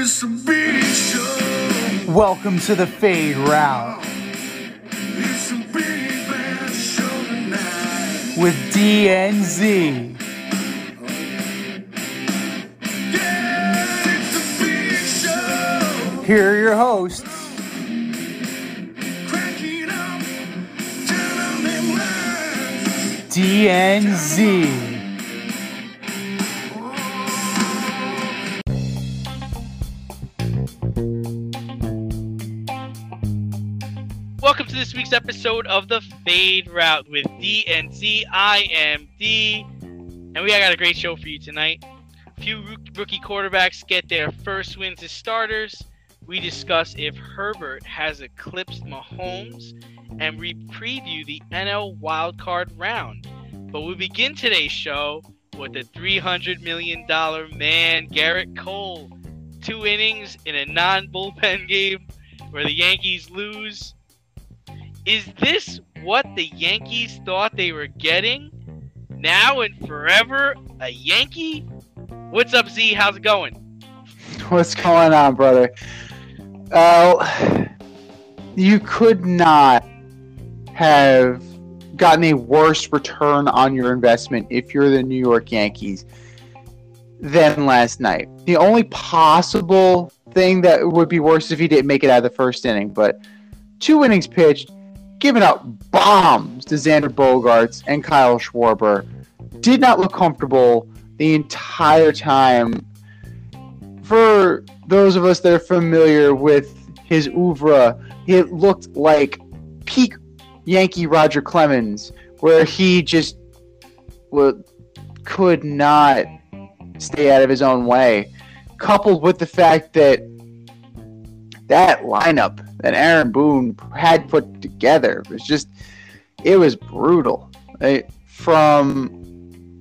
it's a big show. Welcome to the Fade Route It's a big bad show tonight. with DNZ. Yeah, it's a big show. Here are your hosts, Cracking up, telling them lies. DNZ. This week's episode of the Fade Route with D and Z. I am D, and we got a great show for you tonight. A few rookie quarterbacks get their first wins as starters. We discuss if Herbert has eclipsed Mahomes, and we preview the NL wildcard round. But we begin today's show with the $300 million man, Gerrit Cole. Two innings in a non bullpen game where the Yankees lose. Is this what the Yankees thought they were getting? Now and forever, a Yankee? What's up, Z? How's it going? What's going on, brother? Uh, you could not have gotten a worse return on your investment if you're the New York Yankees than last night. The only possible thing that would be worse if he didn't make it out of the first inning, but two innings pitched, giving up bombs to Xander Bogaerts and Kyle Schwarber, did not look comfortable the entire time for those of us that are familiar with his oeuvre, it looked like peak Yankee Roger Clemens, where he just wa- could not stay out of his own way. Coupled with the fact that that lineup that Aaron Boone had put together was just, it was brutal. Right? From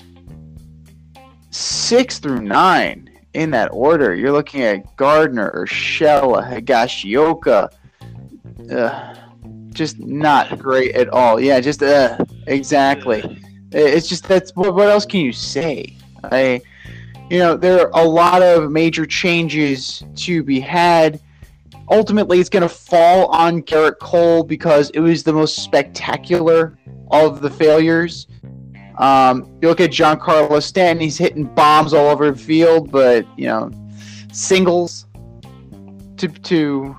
six through nine in that order. You're looking at Gardner, Urshela, Higashioka. Uh, just not great at all. Yeah, just uh, exactly. It's just that's what, what else can you say? I, you know, there are a lot of major changes to be had. Ultimately, it's going to fall on Gerrit Cole because it was the most spectacular of the failures. Um, you look at Giancarlo Stanton; he's hitting bombs all over the field, but you know, singles to to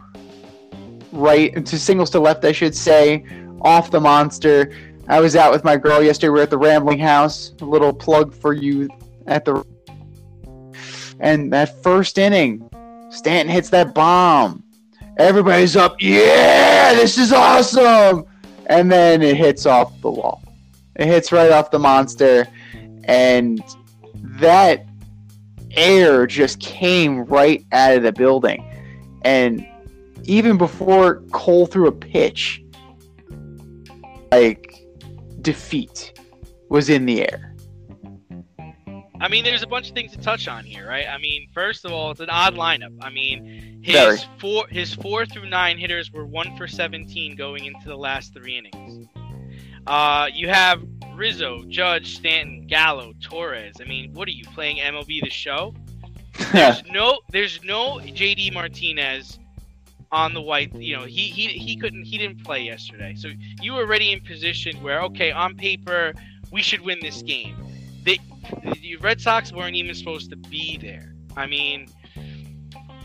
right to singles to left, I should say, off the monster. I was out with my girl yesterday. We are at the Rambling House. A little plug for you at the and that first inning, Stanton hits that bomb. Everybody's up, yeah, this is awesome. And then it hits off the wall. It hits right off the monster, and that air just came right out of the building. And even before Cole threw a pitch, like defeat was in the air. I mean, there's a bunch of things to touch on here, right? I mean, first of all, it's an odd lineup. I mean, his Very. four his four through nine hitters were one for 17 going into the last three innings. Uh, you have Rizzo, Judge, Stanton, Gallo, Torres. I mean, what are you playing MLB the Show? There's no there's no JD Martinez on the white. You know, he he he couldn't he didn't play yesterday. So you were already in position where okay, on paper we should win this game. The, the Red Sox weren't even supposed to be there. I mean,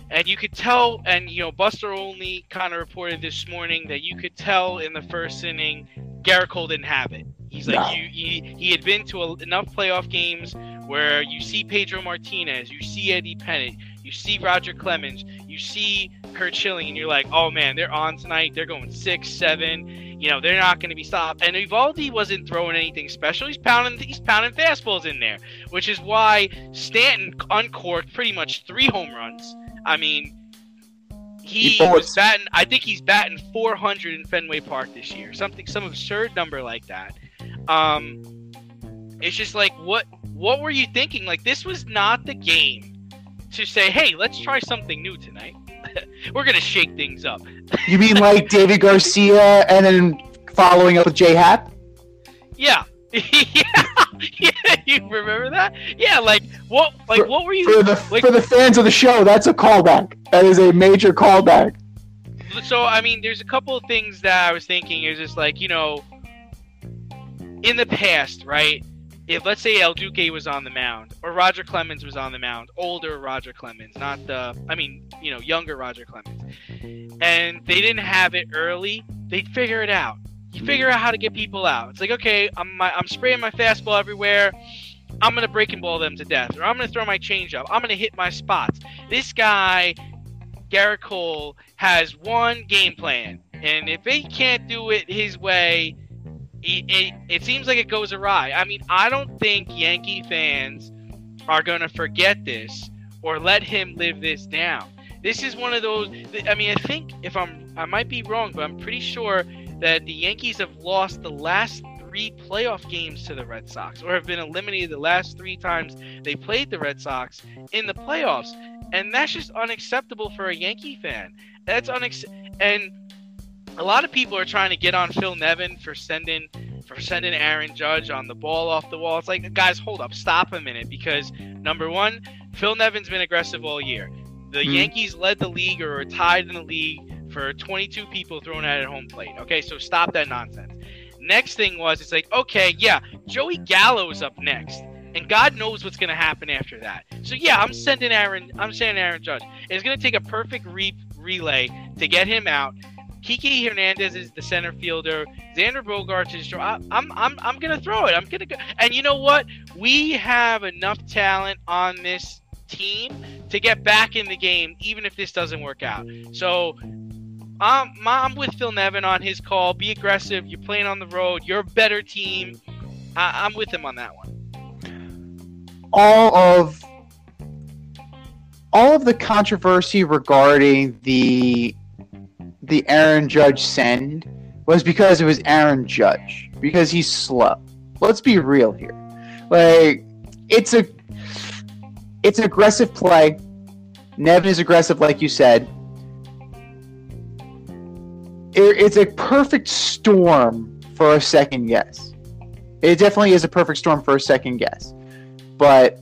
and you could tell, and you know, Buster only kind of reported this morning that you could tell in the first inning, Garrett Cole didn't have it. He's like, No. you, he, he had been to a, enough playoff games where you see Pedro Martinez, you see Eddie Pennant, you see Roger Clemens, you see Curt Schilling, and you're like, oh man, they're on tonight. They're going six, seven. You know, they're not going to be stopped. And Eovaldi wasn't throwing anything special. He's pounding, he's pounding fastballs in there, which is why Stanton uncorked pretty much three home runs. I mean, he, He was batting. I think he's batting 400 in Fenway Park this year. Something, some absurd number like that. Um, it's just like what what were you thinking? Like this was not the game to say, hey, let's try something new tonight. We're gonna shake things up. You mean like Deivi Garcia and then following up with J Happ? Yeah. yeah, yeah, you remember that? Yeah, like what? Like For- what were you? For the like, for the fans of the show, that's a callback. That is a major callback. so I mean, there's a couple of things that I was thinking is just like you know, in the past, right? If let's say El Duque was on the mound or Roger Clemens was on the mound, older Roger Clemens, not the, I mean, you know, younger Roger Clemens, and they didn't have it early, they'd figure it out. You figure out how to get people out. It's like, okay, I'm my, I'm spraying my fastball everywhere. I'm gonna breaking ball them to death, or I'm gonna throw my changeup. I'm gonna hit my spots. This guy Gerrit Cole has one game plan, and if he can't do it his way, it, it, it seems like it goes awry. I mean, I don't think Yankee fans are going to forget this or let him live this down. This is one of those. I mean, I think if I'm, I might be wrong, but I'm pretty sure that the Yankees have lost the last three playoff games to the Red Sox, or have been eliminated the last three times they played the Red Sox in the playoffs and that's just unacceptable for a Yankee fan. That's unex and a lot of people are trying to get on Phil Nevin for sending for sending Aaron Judge on the ball off the wall. It's like guys, hold up, stop a minute because number one, Phil Nevin's been aggressive all year. The Mhm. Yankees led the league or are tied in the league for 22 people thrown at at home plate. Okay, so stop that nonsense. Next thing was it's like okay, yeah, Joey Gallo's up next and God knows what's going to happen after that. So yeah, I'm sending Aaron. I'm sending Aaron Judge. It's going to take a perfect re- relay to get him out. Kiki Hernandez is the center fielder. Xander Bogaerts is. I'm I'm I'm to throw it. I'm to go. And you know what? We have enough talent on this team to get back in the game, even if this doesn't work out. So. Um, I'm, I'm with Phil Nevin on his call. Be aggressive. You're playing on the road. You're a better team. I, I'm with him on that one. all of all of the controversy regarding the the Aaron Judge send was because it was Aaron Judge because he's slow. Let's be real here. Like it's a it's an aggressive play. Nevin is aggressive, like you said. It- it's a perfect storm for a second guess. It definitely is a perfect storm for a second guess but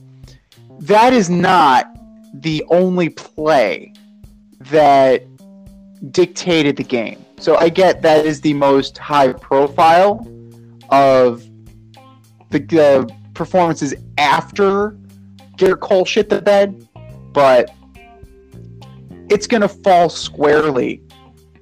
that is not the only play that dictated the game. So I get that is the most high profile of the, the performances after Gerrit Cole shit the bed, but it's going to fall squarely.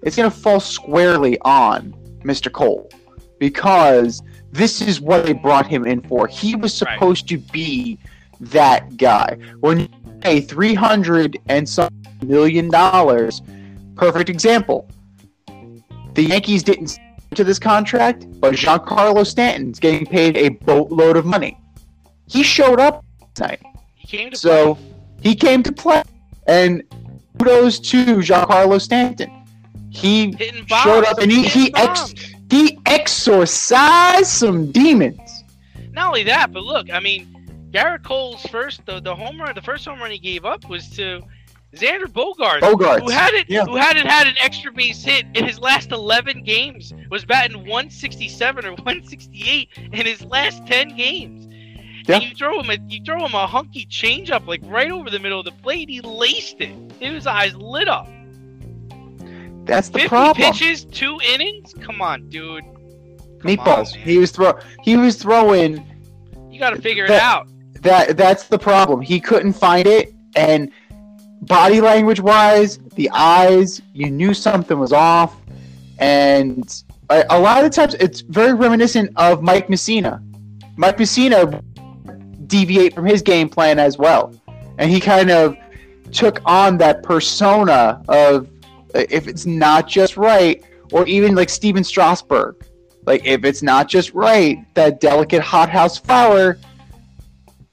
It's going to fall squarely on Mr. Cole because this is what they brought him in for. He was Right. supposed to be that guy. When you pay 300 and some million dollars, perfect example. The Yankees didn't sign to this contract, but Giancarlo Stanton's getting paid a boatload of money. He showed up tonight. He came to So he came to play. And kudos to Giancarlo Stanton. He showed up and he, he ex he exorcised some demons. Not only that, but look, I mean, Gerrit Cole's first the, the home run, the first home run he gave up was to Xander Bogaerts, Bogaerts. who hadn't yeah. who hadn't had an extra base hit in his last 11 games, was batting 167 or 168 in his last 10 games. Yeah. And you throw him a you throw him a hunky changeup like right over the middle of the plate, he laced it. His eyes lit up. That's the 50 problem. pitches, two innings. Come on, dude. Come Meatballs. on, he was throw he was throwing You got to figure it out. that that's the problem. He couldn't find it and body language wise, the eyes, you knew something was off and a, lot of times it's very reminiscent of Mike Mussina. Mike Mussina deviate from his game plan as well. And he kind of took on that persona of if it's not just right or even like Stephen Strasburg. Like if it's not just right, that delicate hothouse flower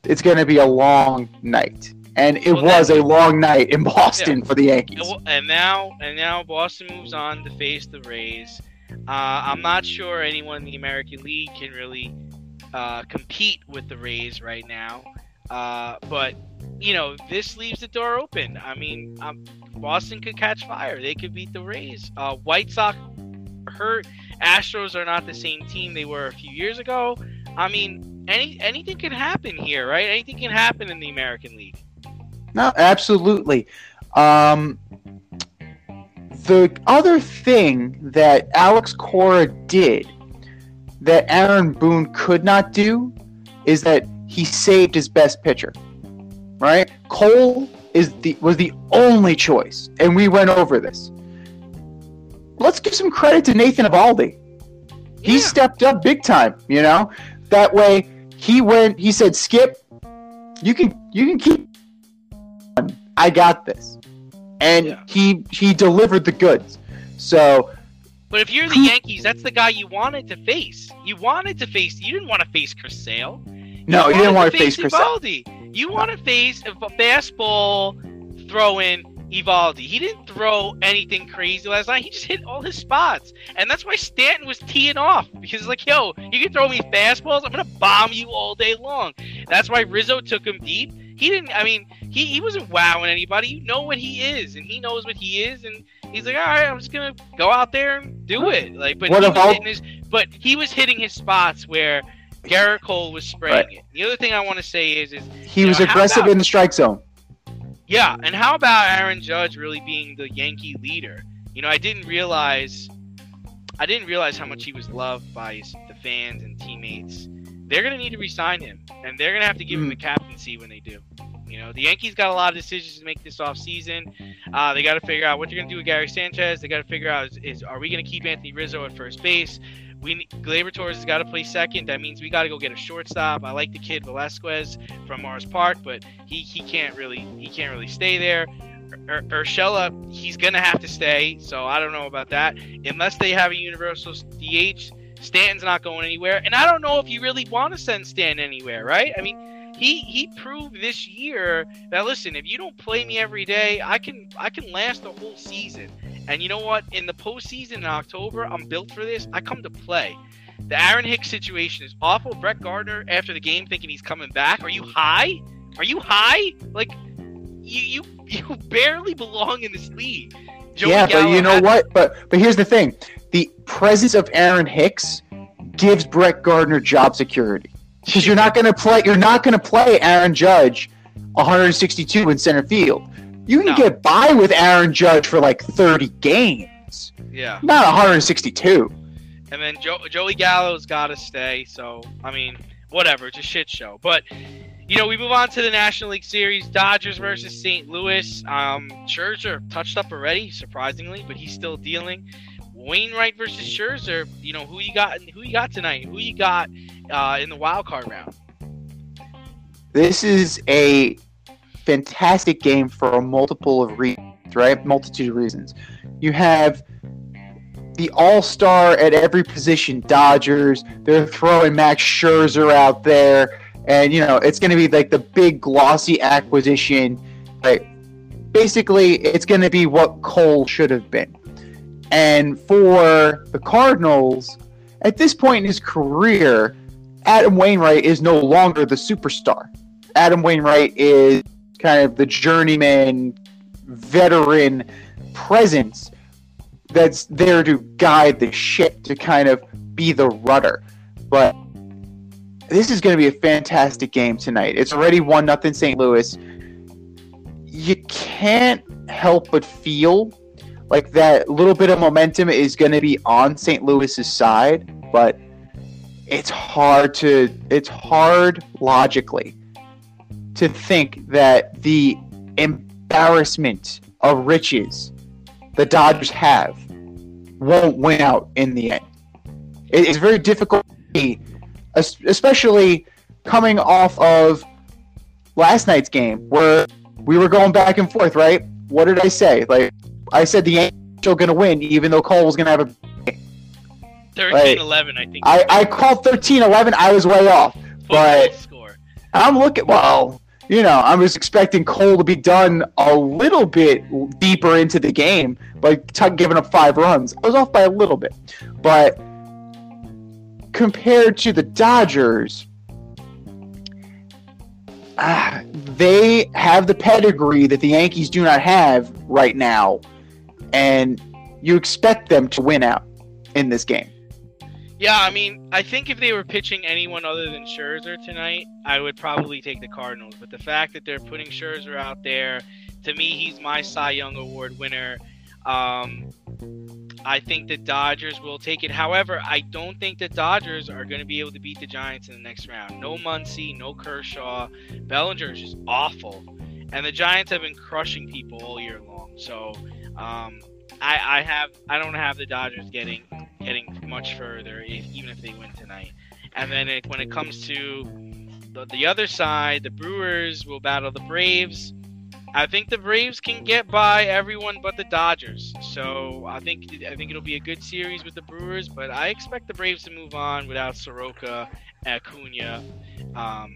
it's going to be a long night. And it Well, was a long night in Boston for the Yankees. And, and now, and now Boston moves on to face the Rays. Uh, I'm not sure anyone in the American League can really uh, compete with the Rays right now. Uh, but you know, this leaves the door open. I mean, um, Boston could catch fire. They could beat the Rays. Uh, White Sox hurt. Astros are not the same team they were a few years ago. I mean, any anything can happen here, right? Anything can happen in the American League. No, absolutely. Um, the other thing that Alex Cora did that Aaron Boone could not do is that he saved his best pitcher. Right? Cole is the was the only choice, and we went over this. Let's give some credit to Nathan Eovaldi. He Yeah. stepped up big time, you know. That way he went he said, Skip, you can you can keep I got this. And Yeah. he he delivered the goods. So But if you're the Yankees, that's the guy you wanted to face. You wanted to face. You didn't want to face Chris Sale. no, you didn't want to face Chris. Eovaldi. You want to face a fastball throwing Eovaldi. He didn't throw anything crazy last night. He just hit all his spots, and that's why Stanton was teeing off because like, yo, you can throw me fastballs. I'm gonna bomb you all day long. That's why Rizzo took him deep. He didn't. I mean, he, he wasn't wowing anybody. You know what he is, and he knows what he is, and he's like, all right, I'm just gonna go out there and do it. Like, but What he if was hitting his, but he was hitting his spots where Gerrit Cole was spraying Right. it. The other thing I want to say is, is He was know, aggressive about- in the strike zone. yeah, and how about Aaron Judge really being the Yankee leader? You know, I didn't realize, I didn't realize how much he was loved by his, the fans and teammates. They're gonna need to resign him, and they're gonna have to give him hmm. the captaincy when they do. You know, the Yankees got a lot of decisions to make this offseason. Uh, they got to figure out what they're gonna do with Gary Sanchez. They got to figure out is, is are we gonna keep Anthony Rizzo at first base? We Gleyber Torres has got to play second. That means we got to go get a shortstop. I like the kid Velasquez from Mars Park, but he, he can't really he can't really stay there. Ur- Urshela, he's gonna have to stay. So I don't know about that unless they have a universal DH. Stanton's not going anywhere, and I don't know if you really want to send Stanton anywhere, right? I mean, he he proved this year that listen, if you don't play me every day, I can I can last the whole season. And you know what? In the postseason in October, I'm built for this. I come to play. The Aaron Hicks situation is awful. Brett Gardner after the game thinking he's coming back. Are you high? Are you high? Like you you you barely belong in this league. Joey yeah, but you know had- what? But but here's the thing: the presence of Aaron Hicks gives Brett Gardner job security because you're not going to play. You're not going to play Aaron Judge 162 in center field. You can No. get by with Aaron Judge for like 30 games, Yeah. not 162. And then jo- Joey Gallo's got to stay. So, I mean, whatever. It's a shit show. But, you know, we move on to the National League Series Dodgers versus St. Louis. Um, Scherzer touched up already, surprisingly, but he's still dealing. Wainwright versus Scherzer. You know, who you got Who you got tonight? Who you got uh, in the wild card round? This is a fantastic game for a multiple of reasons, right? Multitude of reasons. You have the all-star at every position, Dodgers. They're throwing Max Scherzer out there, and you know it's going to be like the big glossy acquisition. Like basically, it's going to be what Cole should have been. And for the Cardinals, at this point in his career, Adam Wainwright is no longer the superstar. Adam Wainwright is kind of the journeyman, veteran presence that's there to guide the ship, to kind of be the rudder. But this is going to be a fantastic game tonight. It's already one nothing St. Louis. You can't help but feel like that little bit of momentum is going to be on St. Louis's side, but it's hard to it's hard logically to think that the embarrassment of riches the Dodgers have won't win out in the end. It's very difficult, especially coming off of last night's game where we were going back and forth. Right? What did I say? Like I said, the Yankees are going to win, even though Cole was going to have a 13 11, I think. I, I called 13 11. I was way off. but- score. I'm looking, well, you know, I was expecting Cole to be done a little bit deeper into the game, but Tuck giving up five runs. I was off by a little bit. But compared to the Dodgers, ah, they have the pedigree that the Yankees do not have right now, and you expect them to win out in this game. Yeah, I mean, I think if they were pitching anyone other than Scherzer tonight, I would probably take the Cardinals. But the fact that they're putting Scherzer out there, to me, he's my Cy Young Award winner. Um, I think the Dodgers will take it. However, I don't think the Dodgers are going to be able to beat the Giants in the next round. No Muncy, no Kershaw. Bellinger is just awful. And the Giants have been crushing people all year long. So um, I, I have I don't have the Dodgers getting getting much further, if, even if they win tonight. And then it, when it comes to the, the other side, the Brewers will battle the Braves. I think the Braves can get by everyone but the Dodgers. So I think I think it'll be a good series with the Brewers, but I expect the Braves to move on without Soroka, Acuna. Um,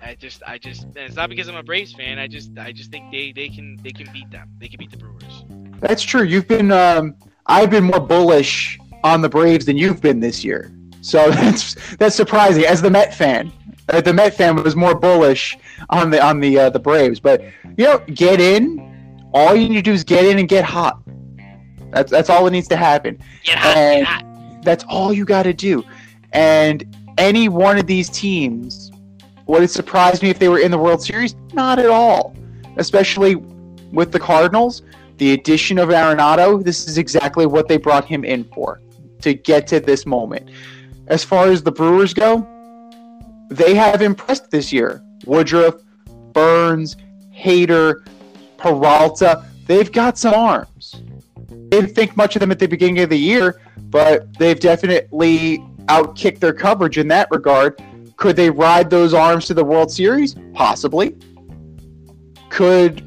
I just I just it's not because I'm a Braves fan. I just I just think they they can they can beat them. They can beat the Brewers. That's true. You've been, um, I've been more bullish on the Braves than you've been this year. So that's that's surprising. As the Met fan, uh, the Met fan was more bullish on the on the uh, the Braves. But you know, get in. All you need to do is get in and get hot. That's that's all that needs to happen. Get hot, And- get hot. That's all you got to do. And any one of these teams, would it surprise me if they were in the World Series? Not at all. Especially with the Cardinals, the addition of Arenado, this is exactly what they brought him in for to get to this moment. As far as the Brewers go, they have impressed this year. Woodruff, Burnes, Hader, Peralta, they've got some arms. Didn't think much of them at the beginning of the year, but they've definitely outkicked their coverage in that regard. Could they ride those arms to the World Series? Possibly. Could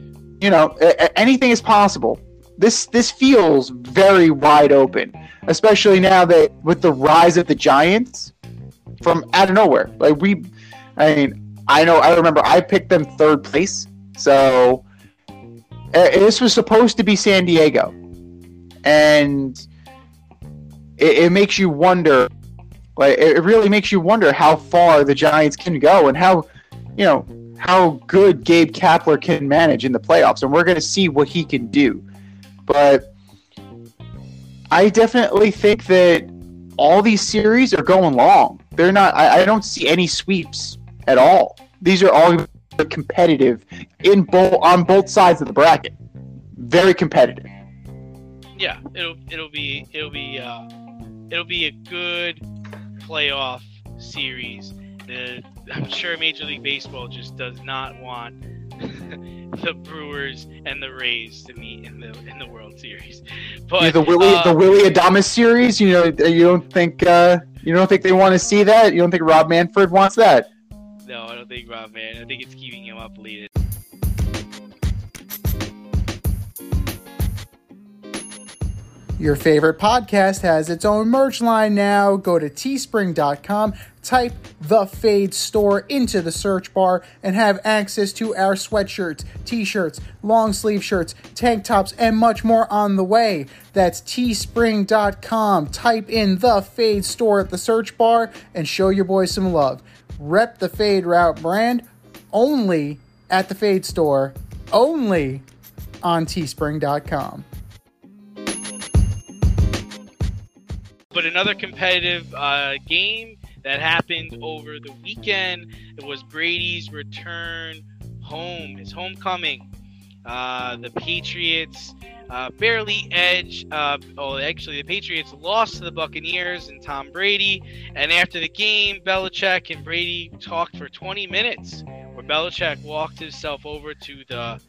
you know anything is possible? This this feels very wide open, especially now that with the rise of the Giants from out of nowhere. Like we, I mean, I know I remember I picked them third place, so uh, this was supposed to be San Diego, and it, it makes you wonder. Like it really makes you wonder how far the Giants can go and how, you know, how good Gabe Kapler can manage in the playoffs, and we're going to see what he can do. But I definitely think that all these series are going long. They're not. I, I don't see any sweeps at all. These are all competitive in both on both sides of the bracket. Very competitive. Yeah, it'll it'll be it'll be uh, it'll be a good playoff series. The, I'm sure Major League Baseball just does not want the Brewers and the Rays to meet in the in the World Series. But Yeah, the Willie uh, the Willie Adames series. You know, you don't think uh, you don't think they want to see that. You don't think Rob Manfred wants that. no, I don't think Rob Man. I think it's keeping him up late. Your favorite podcast has its own merch line now. Go to teespring.com, type the Fade Store into the search bar, and have access to our sweatshirts, t shirts, long sleeve shirts, tank tops, and much more on the way. That's teespring.com. Type in the Fade Store at the search bar and show your boys some love. Rep the Fade Route brand only at the Fade Store, only on teespring.com. But another competitive uh, game that happened over the weekend it was Brady's return home, his homecoming. Uh, the Patriots uh, barely edge. Uh, oh, actually, the Patriots lost to the Buccaneers and Tom Brady. And after the game, Belichick and Brady talked for 20 minutes, Belichick walked himself over to the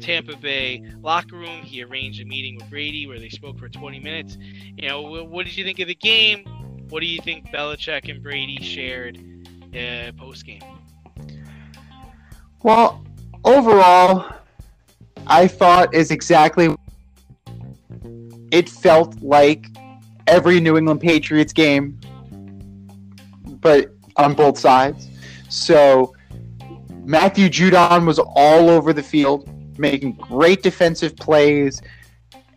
Tampa Bay locker room. He arranged a meeting with Brady where they spoke for 20 minutes. You know, wh- what did you think of the game? What do you think Belichick and Brady shared uh, post game? Well, overall, I thought is exactly. It felt like every New England Patriots game, but on both sides. So Matthew Judon was all over the field, making great defensive plays,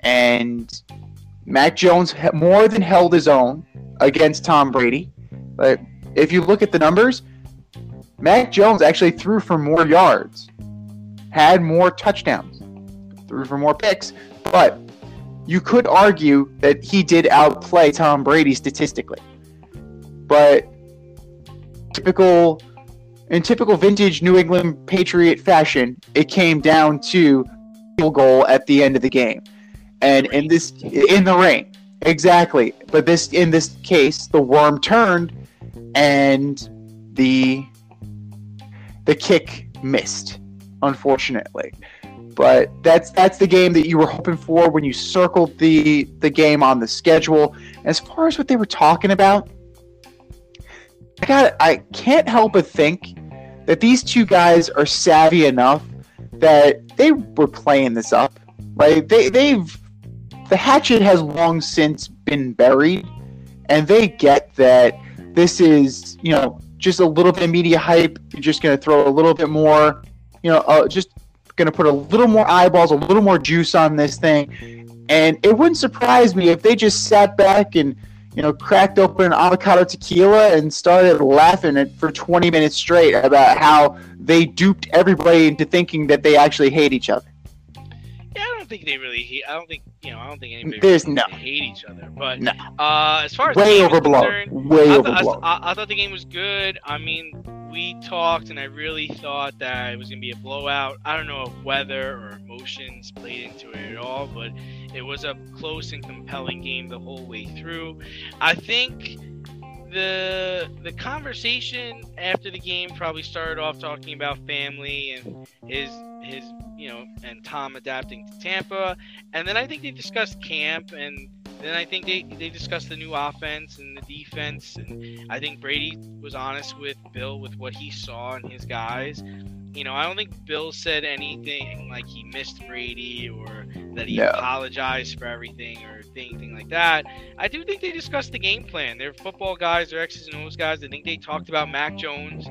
and Mac Jones more than held his own against Tom Brady. But if you look at the numbers, Mac Jones actually threw for more yards, had more touchdowns, threw for more picks, but you could argue that he did outplay Tom Brady statistically. but typical in typical vintage New England Patriot fashion, it came down to field goal at the end of the game. And in this in the rain. Exactly. But this in this case, the worm turned and the the kick missed, unfortunately. But that's that's the game that you were hoping for when you circled the the game on the schedule. As far as what they were talking about, I got I can't help but think that these two guys are savvy enough that they were playing this up. Like they they've the hatchet has long since been buried, and they get that this is you know just a little bit of media hype. You're just going to throw a little bit more, you know, uh, just going to put a little more eyeballs, a little more juice on this thing. And it wouldn't surprise me if they just sat back and, you know, cracked open an avocado tequila and started laughing at, for 20 minutes straight about how they duped everybody into thinking that they actually hate each other. Don't think they really hate. I don't think you know. I don't think anybody There's really no- hate each other. But No. uh, as far as Way overblown. Way I, th- I, overblown. I, I thought the game was good. I mean, we talked, and I really thought that it was gonna be a blowout. I don't know if weather or emotions played into it at all, but it was a close and compelling game the whole way through. I think the the conversation after the game probably started off talking about family and his his you know and Tom adapting to Tampa, and then I think they discussed camp and then I think they, they discussed the new offense and the defense, and I think Brady was honest with Bill with what he saw in his guys. You know, I don't think Bill said anything like he missed Brady or that he No. apologized for everything or anything like that. I do think they discussed the game plan. They're football guys, they're X's and O's guys. I think they talked about Mac Jones,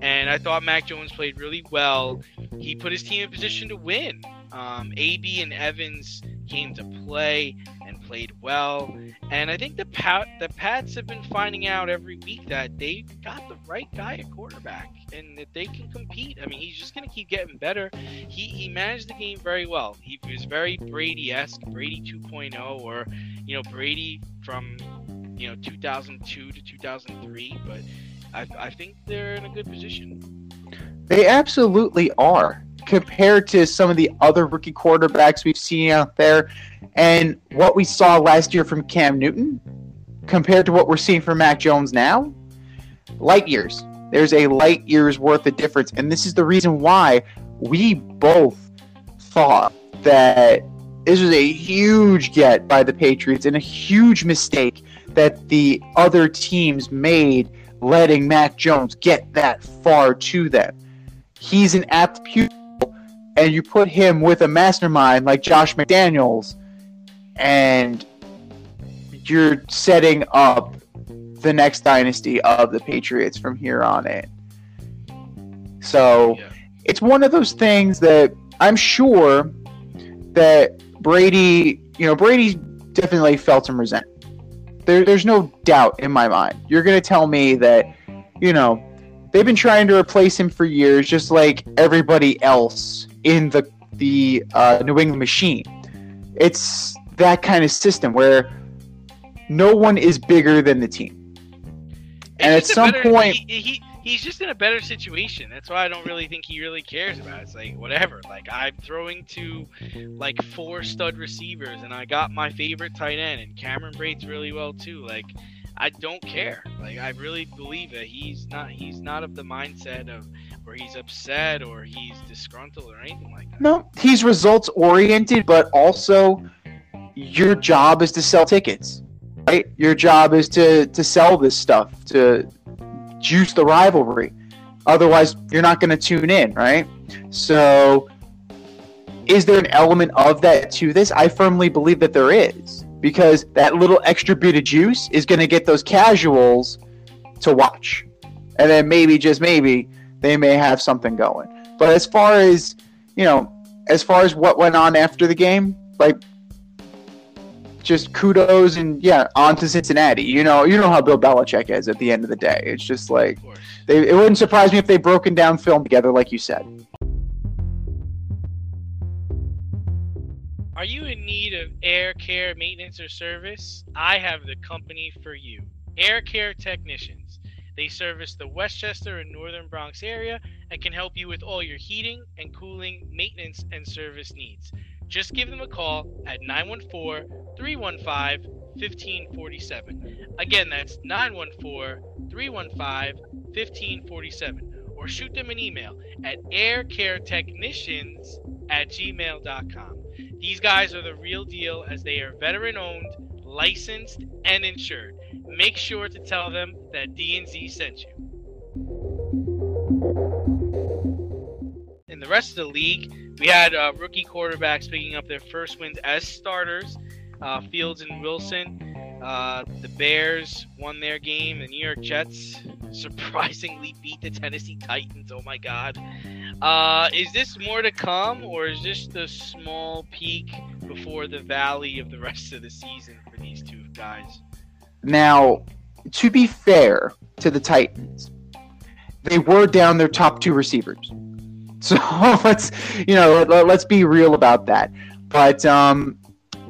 and I thought Mac Jones played really well. He put his team in position to win. Um, AB and Evans came to play and played well, and I think the Pat the Pats have been finding out every week that they got the right guy at quarterback and that they can compete. I mean, he's just gonna keep getting better. He he managed the game very well. He was very Brady-esque, Brady 2.0, or you know Brady from you know 2002 to 2003. But I I think they're in a good position. They absolutely are compared to some of the other rookie quarterbacks we've seen out there and what we saw last year from Cam Newton compared to what we're seeing from Mac Jones now. Light years. There's a light years worth of difference. And this is the reason why we both thought that this was a huge get by the Patriots and a huge mistake that the other teams made letting Mac Jones get that far to them. He's an apt pupil, and you put him with a mastermind like Josh McDaniels, and you're setting up the next dynasty of the Patriots from here on in. So Yeah. it's one of those things that I'm sure that Brady, you know, Brady definitely felt some resentment. There, there's no doubt in my mind. You're going to tell me that, you know, they've been trying to replace him for years, just like everybody else in the the uh, New England machine. It's that kind of system where no one is bigger than the team. And at some better- point- he, he he's just in a better situation. That's why I don't really think he really cares about it. It's like whatever. Like I'm throwing to like four stud receivers, and I got my favorite tight end, and Cameron Brate's really well too. Like I don't care. Like I really believe that he's not he's not of the mindset of where he's upset or he's disgruntled or anything like that. No, he's results oriented, but also your job is to sell tickets, right? Your job is to to sell this stuff to juice the rivalry. Otherwise, you're not going to tune in, right? So, is there an element of that to this? I firmly believe that there is because that little extra bit of juice is going to get those casuals to watch, and then maybe just maybe they may have something going. But as far as you know, as far as what went on after the game, like just kudos and yeah, on to Cincinnati. You know, you know how Bill Belichick is at the end of the day. It's just like they, it wouldn't surprise me if they broken down film together, like you said. Are you in need of air care maintenance or service? I have the company for you. Air Care Technicians. They service the Westchester and Northern Bronx area and can help you with all your heating and cooling, maintenance, and service needs. Just give them a call at 914 315 1547. Again, that's 914 315 1547. Or shoot them an email at aircaretechnicians at gmail.com. These guys are the real deal as they are veteran owned, licensed, and insured. Make sure to tell them that D&Z sent you. In the rest of the league, we had uh, rookie quarterbacks picking up their first wins as starters. Uh, Fields and Wilson. Uh, the Bears won their game. The New York Jets surprisingly beat the Tennessee Titans. Oh my God. Uh, is this more to come, or is this the small peak before the valley of the rest of the season for these two guys? Now, to be fair to the Titans, they were down their top two receivers. So let's, you know, let, us be real about that. But um,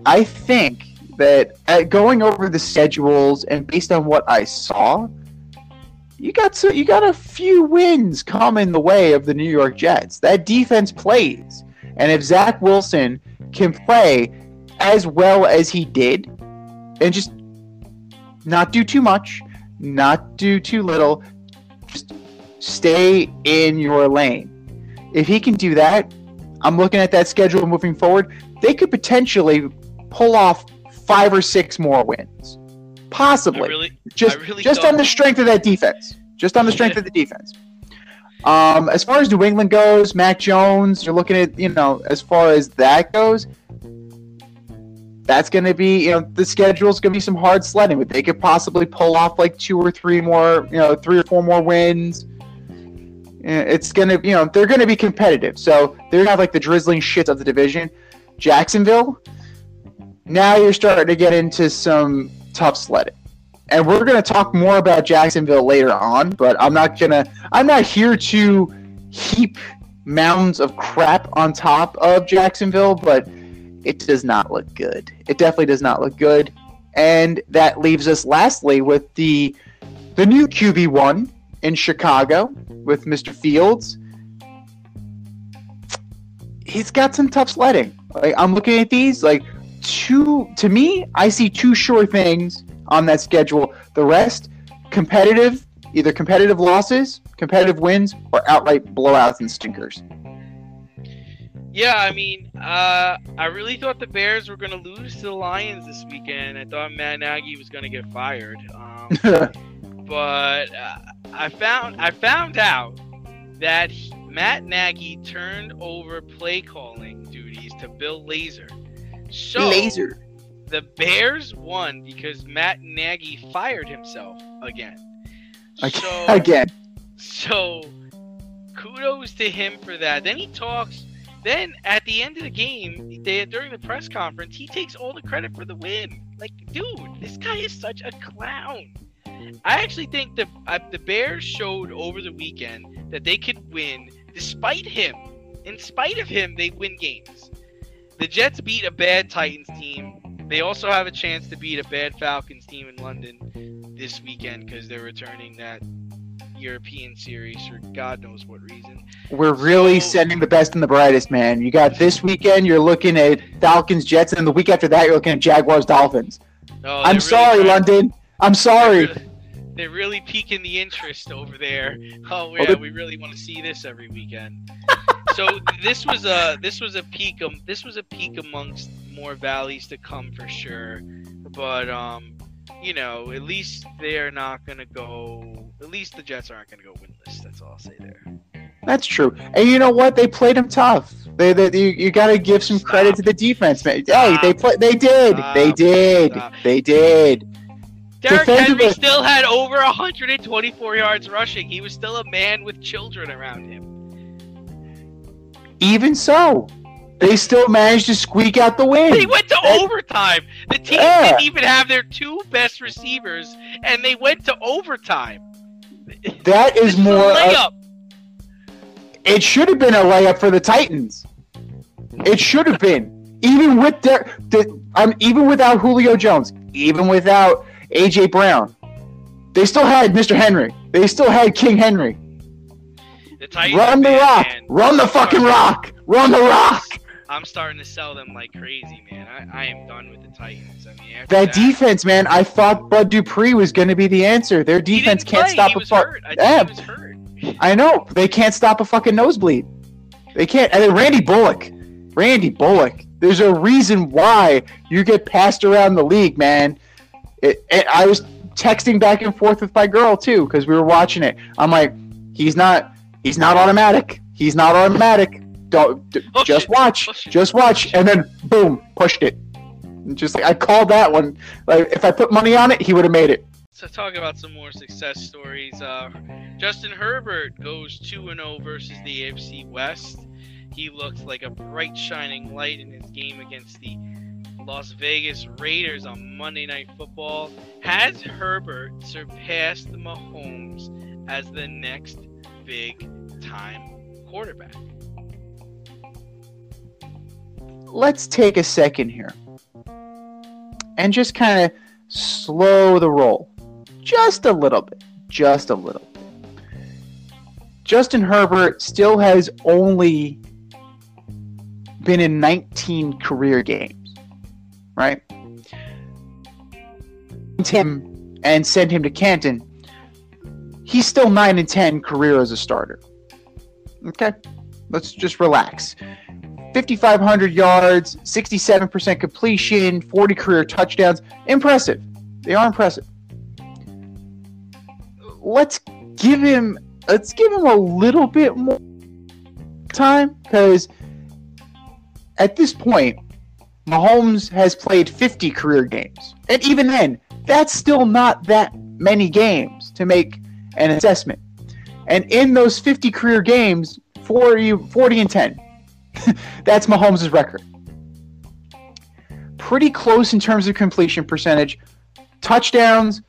I think that uh, going over the schedules and based on what I saw, you got so you got a few wins coming the way of the New York Jets. That defense plays, and if Zach Wilson can play as well as he did, and just not do too much, not do too little, just stay in your lane. If he can do that, I'm looking at that schedule moving forward. They could potentially pull off five or six more wins, possibly. Really, just really just on the strength of that defense. Just on the strength of the defense. Um, as far as New England goes, Mac Jones, you're looking at you know as far as that goes. That's going to be, you know, the schedule is going to be some hard sledding, but they could possibly pull off like two or three more, you know, three or four more wins. Eh, it's going to, you know, they're going to be competitive. So they're to have like the drizzling shits of the division. Jacksonville, now you're starting to get into some tough sledding. And we're going to talk more about Jacksonville later on, but I'm not going to, I'm not here to heap mounds of crap on top of Jacksonville, but it does not look good. It definitely does not look good. And that leaves us lastly with the the new QB1 in Chicago with Mr. Fields. He's got some tough sledding. Like I'm looking at these like two to me, I see two sure things on that schedule. The rest competitive, either competitive losses, competitive wins, or outright blowouts and stinkers. Yeah, I mean, uh, I really thought the Bears were going to lose to the Lions this weekend. I thought Matt Nagy was going to get fired. Um, but uh, I found I found out that he- Matt Nagy turned over play calling duties to Bill Lazor. So Laser. the Bears won because Matt Nagy fired himself again. Ag- So Again. so kudos to him for that. Then he talks. Then at the end of the game, they, during the press conference, he takes all the credit for the win. Like, dude, this guy is such a clown. I actually think the uh, the Bears showed over the weekend that they could win despite him. In spite of him, they win games. The Jets beat a bad Titans team. They also have a chance to beat a bad Falcons team in London this weekend because they're returning that European series for God knows what reason. We're really So- sending the best and the brightest, man. You got this weekend, you're looking at Falcons, Jets, and the week after that, you're looking at Jaguars, Dolphins. Oh, I'm really sorry, London. I'm sorry. They're, they're really piquing the interest over there. Oh yeah, we really want to see this every weekend. so this was a this was a peak um, this was a peak amongst more valleys to come for sure. But um, you know, at least they're not gonna go. At least the Jets aren't gonna go winless. That's all I'll say there. That's true. And you know what? They played them tough. They, they you, you got to give some Stop. credit to the defense, man. Hey, they play. They did. Stop. They did. Stop. They did. Derrick Henry still had over 124 yards rushing. He was still a man with children around him. Even so, they still managed to squeak out the win. They went to That- overtime. The team Yeah. didn't even have their two best receivers, and they went to overtime. That is a more. Of, it should have been a layup for the Titans. It should have been. Even with their, the, um, even without Julio Jones, even without AJ Brown, They still had Mr. Henry. They still had King Henry. The Titans. Run the rock. man, Run the fucking rock. Run the rock. I'm starting to sell them like crazy, man. I, I am done with the Titans. I mean, after That defense, man. I thought Bud Dupree was going to be the answer. Their defense can't play. stop he a fuck. I Yeah, he was hurt. I know they can't stop a fucking nosebleed. They can't. And then Randy Bullock, Randy Bullock. There's a reason why you get passed around the league, man. It, it, I was texting back and forth with my girl too because we were watching it. I'm like, he's not. He's not automatic. He's not automatic. Don't d- Push just it. watch. It. Just watch, and then boom, pushed it. And Just like I called that one. Like if I put money on it, he would have made it. So talk about some more success stories. Uh, Justin Herbert goes two and zero versus the AFC West. He looked like a bright shining light in his game against the Las Vegas Raiders on Monday Night Football. Has Herbert surpassed Mahomes as the next big time quarterback? Let's take a second here and just kind of slow the roll just a little bit. Just a little bit. Justin Herbert still has only been in 19 career games, right? Him and send him to Canton. He's still 9 and 10 career as a starter. Okay? Let's just relax. 5,500 yards, 67% completion, 40 career touchdowns. Impressive. They are impressive. Let's give him let's give him a little bit more time because at this point, Mahomes has played 50 career games. And even then, that's still not that many games to make an assessment. And in those 50 career games, 40, 40 and 10. That's Mahomes' record. Pretty close in terms of completion percentage. Touchdowns,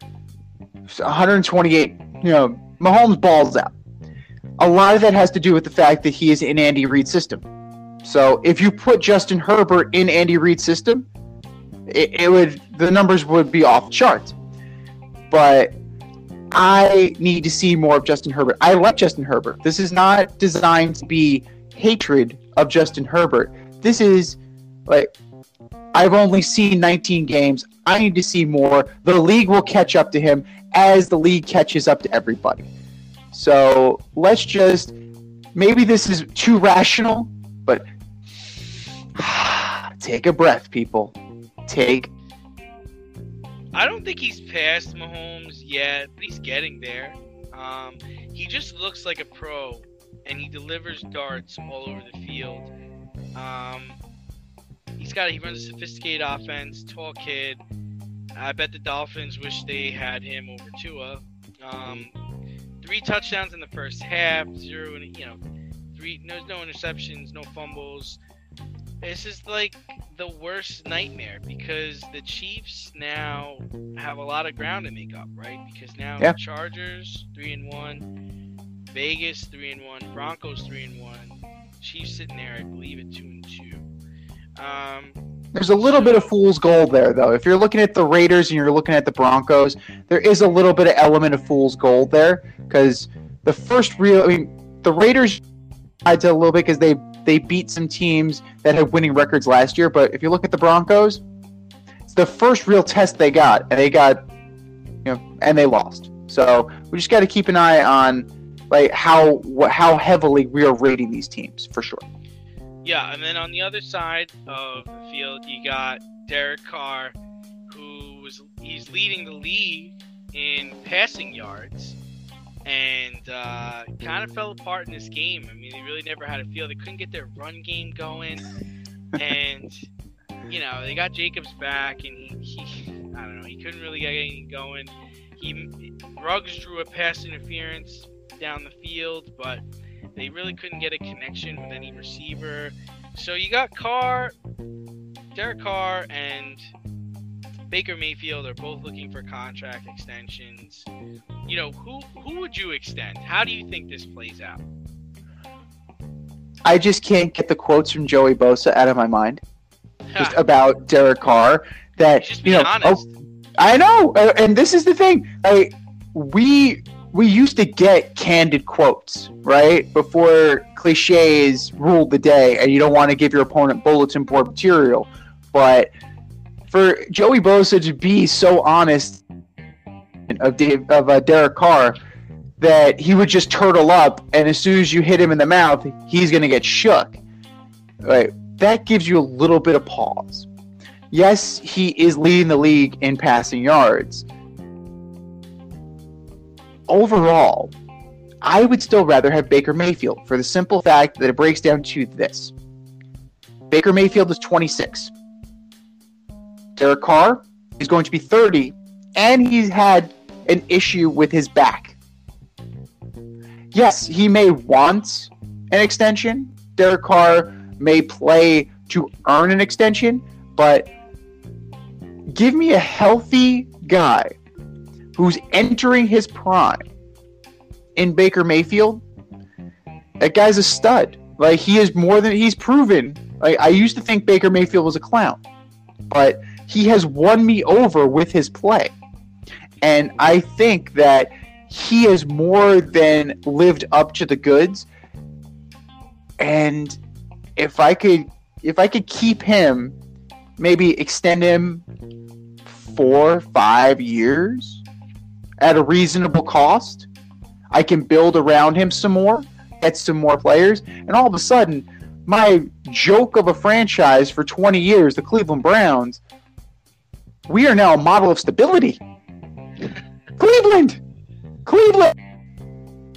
128. You know, Mahomes balls out. A lot of that has to do with the fact that he is in Andy Reid's system. So if you put Justin Herbert in Andy Reid's system, it, it would the numbers would be off the charts. But I need to see more of Justin Herbert. I like Justin Herbert. This is not designed to be hatred of Justin Herbert. This is like I've only seen 19 games. I need to see more. The league will catch up to him as the league catches up to everybody. So let's just maybe this is too rational, but take a breath, people. Take I don't think he's past Mahomes yet, but he's getting there. Um, he just looks like a pro, and he delivers darts all over the field. Um, he's got he runs a sophisticated offense, tall kid. I bet the Dolphins wish they had him over Tua. Um, three touchdowns in the first half, zero, and you know, three no no interceptions, no fumbles. This is like the worst nightmare because the Chiefs now have a lot of ground to make up, right? Because now Yeah. Chargers three and one, Vegas three and one, Broncos three and one, Chiefs sitting there, I believe, at two and two. Um, There's a little bit of fool's gold there, though. If you're looking at the Raiders and you're looking at the Broncos, there is a little bit of element of fool's gold there because the first real, I mean, the Raiders tried to a little bit because they they beat some teams that had winning records last year. But if you look at the Broncos, it's the first real test they got, and they got, you know, and they lost. So we just got to keep an eye on like how how heavily we are rating these teams for sure. Yeah, and then on the other side of the field, you got Derek Carr, who was he's leading the league in passing yards, and uh, kind of fell apart in this game. I mean, they really never had a feel. They couldn't get their run game going, and you know they got Jacobs back, and he, he I don't know, he couldn't really get anything going. He Ruggs drew a pass interference down the field, but they really couldn't get a connection with any receiver. So you got Carr, Derek Carr, and Baker Mayfield are both looking for contract extensions. You know, who who would you extend? How do you think this plays out? I just can't get the quotes from Joey Bosa out of my mind. just about Derek Carr that Just you know honest. oh, I know uh, and this is the thing I we we used to get candid quotes, right? Before cliches ruled the day, and you don't want to give your opponent bulletin board material. But for Joey Bosa to be so honest of Dave, of uh, Derek Carr that he would just turtle up, and as soon as you hit him in the mouth, he's going to get shook. Right? That gives you a little bit of pause. Yes, he is leading the league in passing yards. Overall, I would still rather have Baker Mayfield for the simple fact that it breaks down to this. Baker Mayfield is 26. Derek Carr is going to be 30, and he's had an issue with his back. Yes, he may want an extension. Derek Carr may play to earn an extension, but give me a healthy guy who's entering his prime in Baker Mayfield. That guy's a stud. Like he is more than he's proven. Like I used to think Baker Mayfield was a clown, but he has won me over with his play. And I think that he has more than lived up to the goods. And if I could if I could keep him, maybe extend him four, five years at a reasonable cost, I can build around him some more, get some more players, and all of a sudden, my joke of a franchise for 20 years, the Cleveland Browns, we are now a model of stability. Cleveland! Cleveland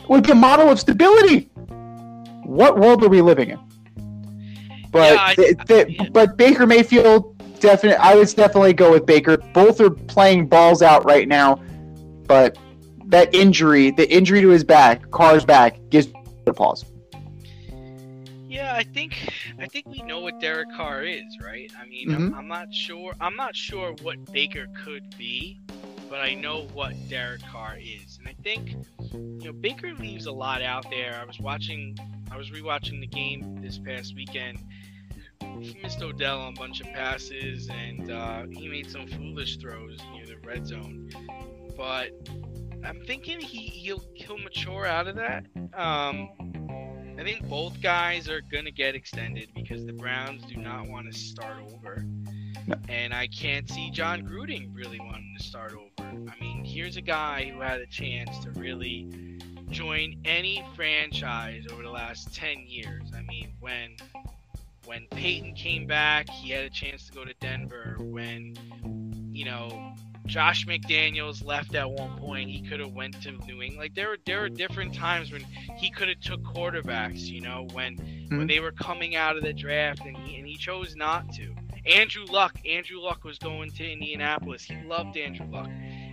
would be a model of stability. What world are we living in? But Yeah, I- th- th- yeah. but Baker Mayfield definitely I would definitely go with Baker. Both are playing balls out right now, but that injury, the injury to his back, Carr's back, gives a pause. Yeah, I think I think we know what Derek Carr is, right? I mean, I'm, Mhm. I'm not sure. I'm not sure what Baker could be, but I know what Derek Carr is, and I think you know Baker leaves a lot out there. I was watching, I was rewatching the game this past weekend. He missed Odell on a bunch of passes, and uh, he made some foolish throws near the red zone. But I'm thinking he he'll he'll mature out of that. Um, I think both guys are gonna get extended because the Browns do not want to start over, No. and I can't see Jon Gruden really wanting to start over. I mean, here's a guy who had a chance to really join any franchise over the last ten years. I mean, when when Peyton came back, he had a chance to go to Denver. When you know Josh McDaniels left at one point, he could have went to New England. Like there were there were different times when he could have took quarterbacks. You know when when Mhm. they were coming out of the draft, and he and he chose not to. Andrew Luck, Andrew Luck was going to Indianapolis. He loved Andrew Luck.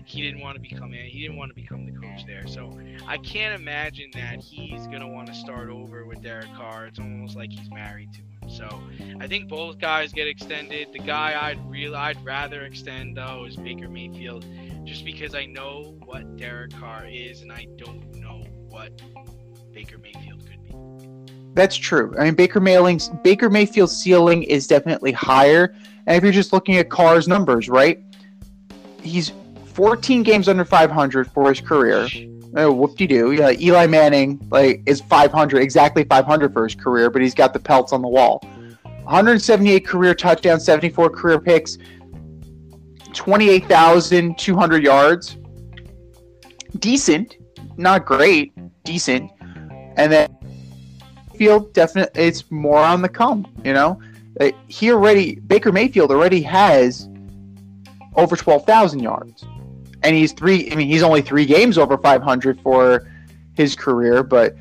He didn't want to become he didn't want to become the coach there. So I can't imagine that he's gonna want to start over with Derek Carr. It's almost like he's married to. So I think both guys get extended. The guy I'd real I'd rather extend though is Baker Mayfield, just because I know what Derek Carr is and I don't know what Baker Mayfield could be. That's true. I mean, Baker Mayling's Baker Mayfield's ceiling is definitely higher. And if you're just looking at Carr's numbers, right? He's 14 games under 500 for his career. Oh, whoop-de-doo. Yeah, Eli Manning like is 500, exactly 500 for his career, but he's got the pelts on the wall. 178 career touchdowns, 74 career picks, 28,200 yards. Decent, not great, decent. And then field definitely it's more on the come. You know, Uh, he already Baker Mayfield already has over 12,000 yards and he's three. I mean, he's only three games over 500 for his career, but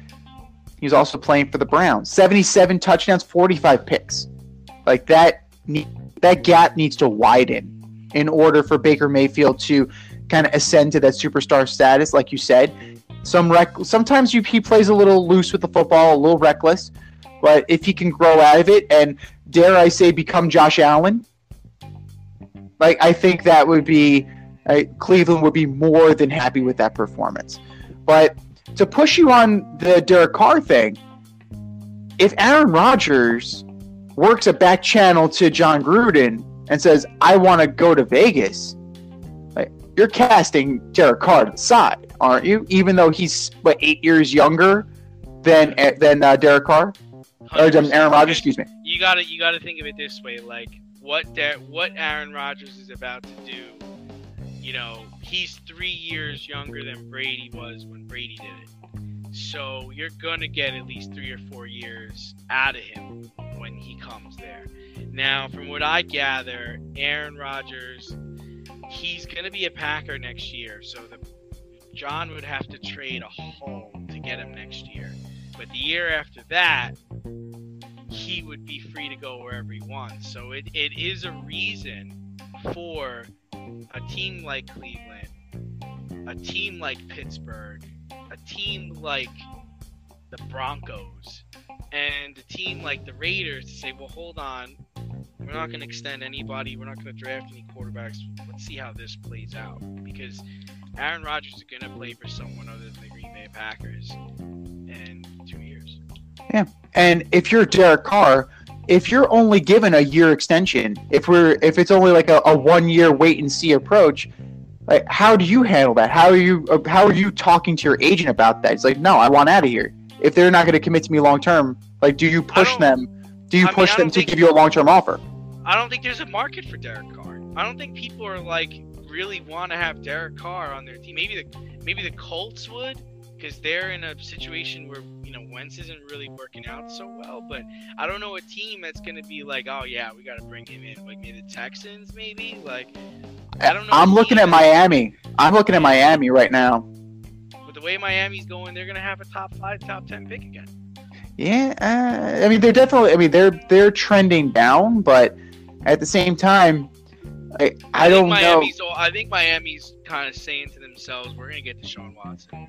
he's also playing for the Browns. 77 touchdowns, 45 picks. Like that, that gap needs to widen in order for Baker Mayfield to kind of ascend to that superstar status. Like you said, some rec- sometimes you, he plays a little loose with the football, a little reckless, but if he can grow out of it and dare I say become Josh Allen, like I think that would be uh, Cleveland would be more than happy with that performance. But to push you on the Derek Carr thing, if Aaron Rodgers works a back channel to Jon Gruden and says, "I want to go to Vegas," like, you're casting Derek Carr to the side. aren't you? Even though he's what eight years younger than than uh, Derek Carr or um, 100%. Aaron Rodgers. Excuse me. you gotta you gotta think of it this way like what Der- what Aaron Rodgers is about to do you know he's three years younger than Brady was when Brady did it. So you're gonna get at least three or four years out of him when he comes there. Now from what I gather Aaron Rodgers he's gonna be a Packer next year so the Jon would have to trade a home to get him next year. But the year after that he would be free to go wherever he wants. So it, it is a reason for a team like Cleveland, a team like Pittsburgh, a team like the Broncos, and a team like the Raiders to say, well, hold on, we're not going to extend anybody, we're not going to draft any quarterbacks. Let's see how this plays out. Because Aaron Rodgers is going to play for someone other than the Green Bay Packers in two years. Yeah, and if you're Derek Carr, if you're only given a year extension, if we're if it's only like a, a one year wait and see approach, like how do you handle that? How are you how are you talking to your agent about that? It's like no, I want out of here. If they're not going to commit to me long term, like do you push them? Do you I push I them to give you a long term offer? I don't think there's a market for Derek Carr. I don't think people are like really want to have Derek Carr on their team. Maybe the maybe the Colts would because they're in a situation where you know Wentz isn't really working out so well. But I don't know a team that's gonna be like, oh yeah, we got to bring him in. Like maybe the Texans, maybe. Like I don't know. I'm looking at Miami. I'm looking at Miami right now. With the way Miami's going, they're gonna have a top five, top ten pick again. Yeah, uh, I mean they're definitely. I mean they're they're trending down, but at the same time, I, I, think don't know. Miami's, know. I think Miami's kind of saying to themselves, we're gonna get Deshaun Watson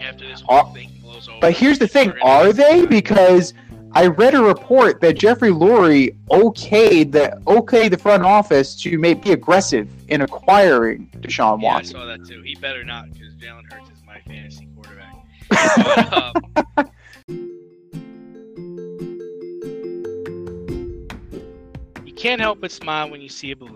after this whole thing blows over. But here's the thing: are they? Because I read a report that Jeffrey Lurie okayed the okayed the front office to may be aggressive in acquiring Deshaun Yeah, I Watson. saw that too. He better not because Jalen Hurts is my fantasy quarterback. But, um, you can't help but smile when you see a balloon.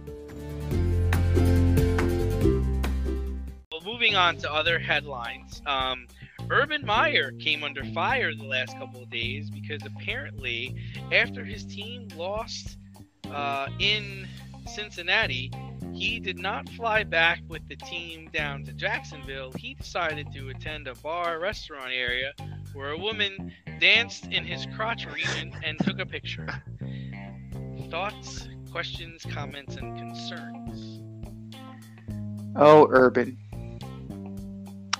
Moving on to other headlines. Um, Urban Meyer came under fire the last couple of days because apparently, after his team lost uh, in Cincinnati, he did not fly back with the team down to Jacksonville. He decided to attend a bar restaurant area where a woman danced in his crotch region and took a picture. Thoughts, questions, comments, and concerns? Oh, Urban.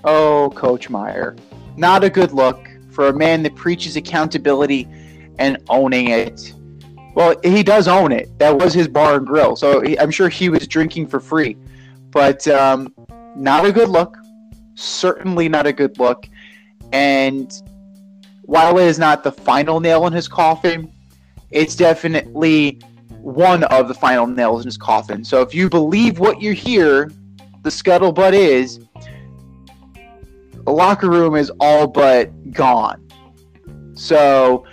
Oh, Coach Meyer. Not a good look for a man that preaches accountability and owning it. Well, he does own it. That was his bar and grill, so I'm sure he was drinking for free. But um, not a good look. Certainly not a good look. And while it is not the final nail in his coffin, it's definitely one of the final nails in his coffin. So if you believe what you hear, the scuttlebutt is the locker room is all but gone. So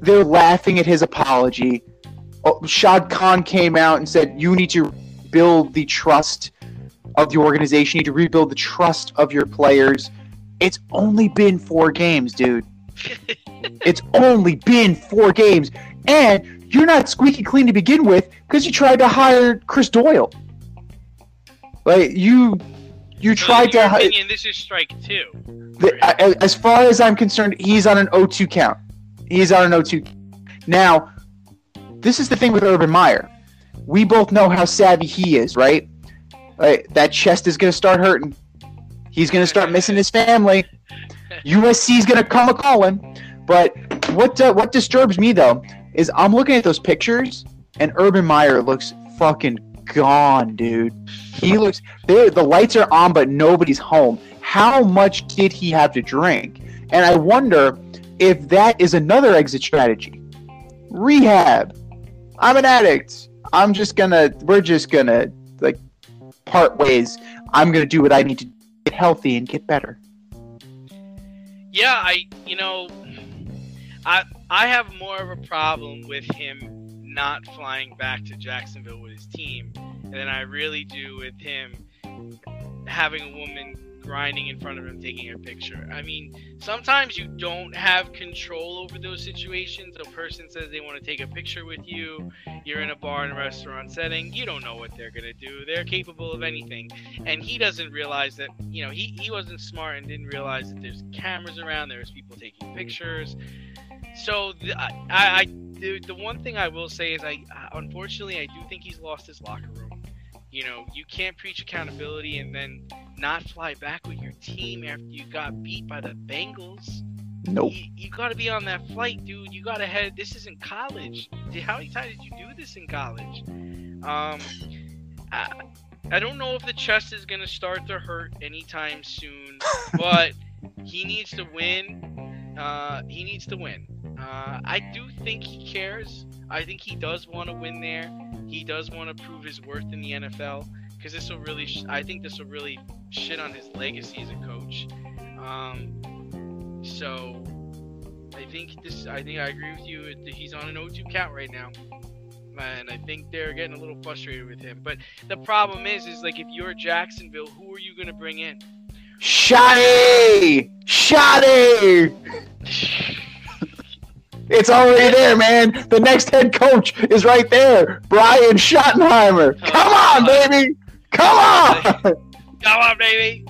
they're laughing at his apology. Oh, Shad Khan came out and said, You need to build the trust of the organization, you need to rebuild the trust of your players. It's only been four games, dude. It's only been four games. And you're not squeaky clean to begin with because you tried to hire Chris Doyle. Like, you You So tried to. your hi- opinion, this is strike two. the, a- as far as I'm concerned, he's on an 0-2 count. He's on an 0-2. Now, this is the thing with Urban Meyer. We both know how savvy he is, right? Right, that chest is going to start hurting. He's going to start missing his family. USC is going to come a calling. But what uh, what disturbs me though is I'm looking at those pictures and Urban Meyer looks fucking gone, dude. He looks. The lights are on, but nobody's home. How much did he have to drink? And I wonder if that is another exit strategy. Rehab. I'm an addict. I'm just gonna. We're just gonna like part ways. I'm gonna do what I need to get healthy and get better. Yeah, I you know, I I have more of a problem with him not flying back to Jacksonville with his team than I really do with him having a woman grinding in front of him taking a picture. I mean, sometimes you don't have control over those situations. A person says they want to take a picture with you. You're in a bar and restaurant setting. You don't know what they're going to do. They're capable of anything. And he doesn't realize that, you know, he, he wasn't smart and didn't realize that there's cameras around, there's people taking pictures. So the, I, I the, the one thing I will say is I unfortunately I do think he's lost his locker room. You know, you can't preach accountability and then not fly back with your team after you got beat by the Bengals. Nope. You, you got to be on that flight, dude. You got to head. This isn't college. How many times did you do this in college? Um, I, I don't know if the chest is gonna start to hurt anytime soon, but he needs to win. Uh, he needs to win. Uh, I do think he cares. I think he does want to win there. He does want to prove his worth in the NFL because this will really. Sh- I think this will really shit on his legacy as a coach. Um, so I think this. I think I agree with you. He's on an 0-2 count right now, and I think they're getting a little frustrated with him. But the problem is, is like if you're Jacksonville, who are you gonna bring in? Shotty! Shotty! It's already there, man. The next head coach is right there. Brian Schottenheimer. Come on, baby. Come on. Come on, baby.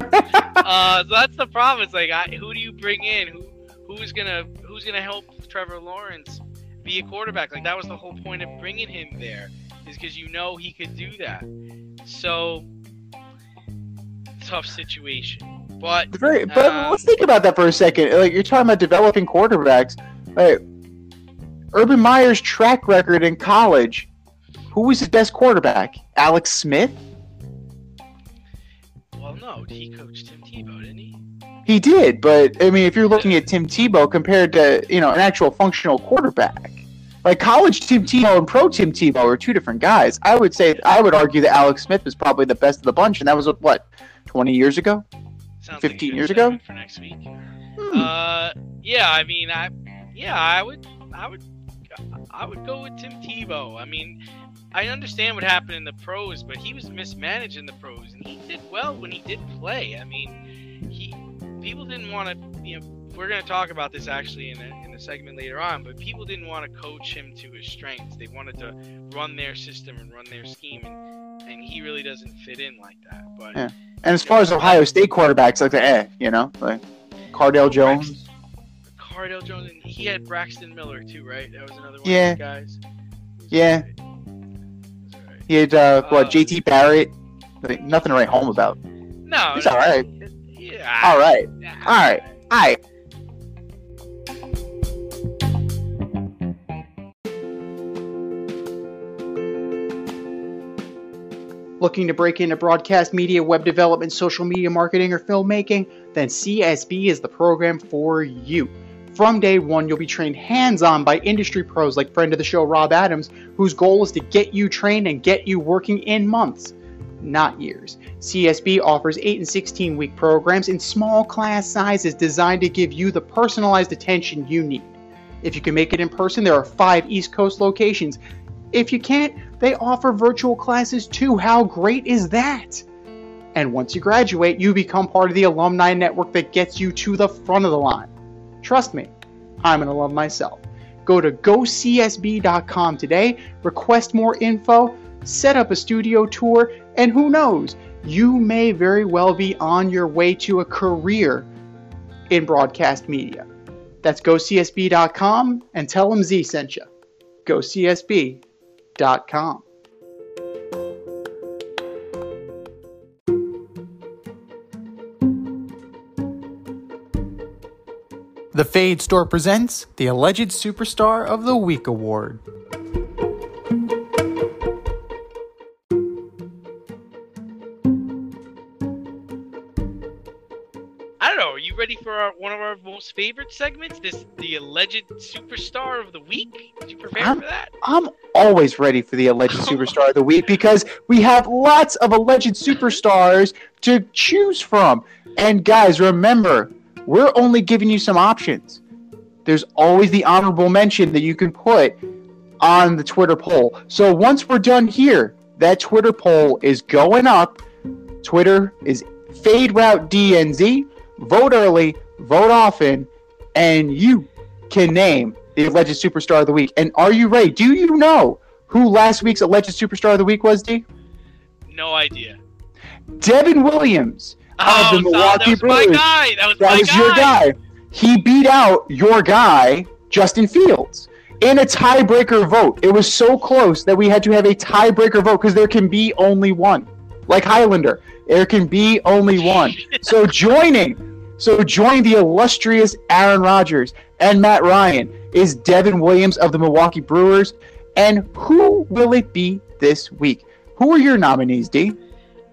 uh, so that's the problem. It's like, I, who do you bring in? Who who's gonna who's gonna help Trevor Lawrence be a quarterback? Like that was the whole point of bringing him there, is because you know he could do that. So tough situation, but Very, but Um, let's think about that for a second. Like you're talking about developing quarterbacks. Like, Urban Meyer's track record in college. Who was his best quarterback? Alex Smith. well, no, he coached Tim Tebow, didn't he? He did, but I mean, if you're looking at Tim Tebow compared to you know an actual functional quarterback, like college Tim Tebow and pro Tim Tebow are two different guys. I would say I would argue that Alex Smith was probably the best of the bunch, and that was what 20 years ago. Sounds 15 good years ago? for next week. Uh, yeah, I mean, I, yeah, I would, I would, I would go with Tim Tebow. I mean, I understand what happened in the pros, but he was mismanaged in the pros, and he did well when he did play. I mean, he, people didn't want to, you know, we're gonna talk about this actually in a, in a segment later on, but people didn't want to coach him to his strengths. They wanted to run their system and run their scheme, and, and he really doesn't fit in like that. But Yeah. And as far as Ohio State quarterbacks, like eh, you know, like Cardale Jones. Cardale Jones, and he had Braxton Miller too, right? That was another one Yeah. of the guys. Yeah. alright. He. He had uh, what Uh, JT Barrett. Like, nothing to write home about. No, He's all right. Yeah. All right, yeah. all right, all right. Looking to break into broadcast media, web development, social media marketing, or filmmaking? Then CSB is the program for you. From day one, you'll be trained hands on by industry pros like friend of the show Rob Adams, whose goal is to get you trained and get you working in months, not years. CSB offers 8 and 16 week programs in small class sizes designed to give you the personalized attention you need. If you can make it in person, there are five East Coast locations. If you can't, they offer virtual classes too. How great is that? And once you graduate, you become part of the alumni network that gets you to the front of the line. Trust me, I'm going to love myself. Go to gocsb.com today, request more info, set up a studio tour, and who knows, you may very well be on your way to a career in broadcast media. That's gocsb.com and tell them Z sent you. gocsb.com. The Fade Store presents the Alleged Superstar of the Week Award. I don't know. Are you ready for our, one of our most favorite segments? This the alleged superstar of the week. Did you prepare I'm- for that? I'm always ready for the alleged superstar of the week because we have lots of alleged superstars to choose from. And guys, remember, we're only giving you some options. There's always the honorable mention that you can put on the Twitter poll. So once we're done here, that Twitter poll is going up. Twitter is Fade Route DNZ. Vote early, vote often, and you can name the alleged superstar of the week. And are you ready? Do you know who last week's alleged superstar of the week was, D? No idea. Devin Williams Oh, the so that Milwaukee was Brewers. That was That my was guy. your guy. He beat out your guy, Justin Fields, in a tiebreaker vote. It was so close that we had to have a tiebreaker vote because there can be only one. Like Highlander, there can be only one. so joining, so joining the illustrious Aaron Rodgers and Matt Ryan is Devin Williams of the Milwaukee Brewers. And who will it be this week? Who are your nominees, D?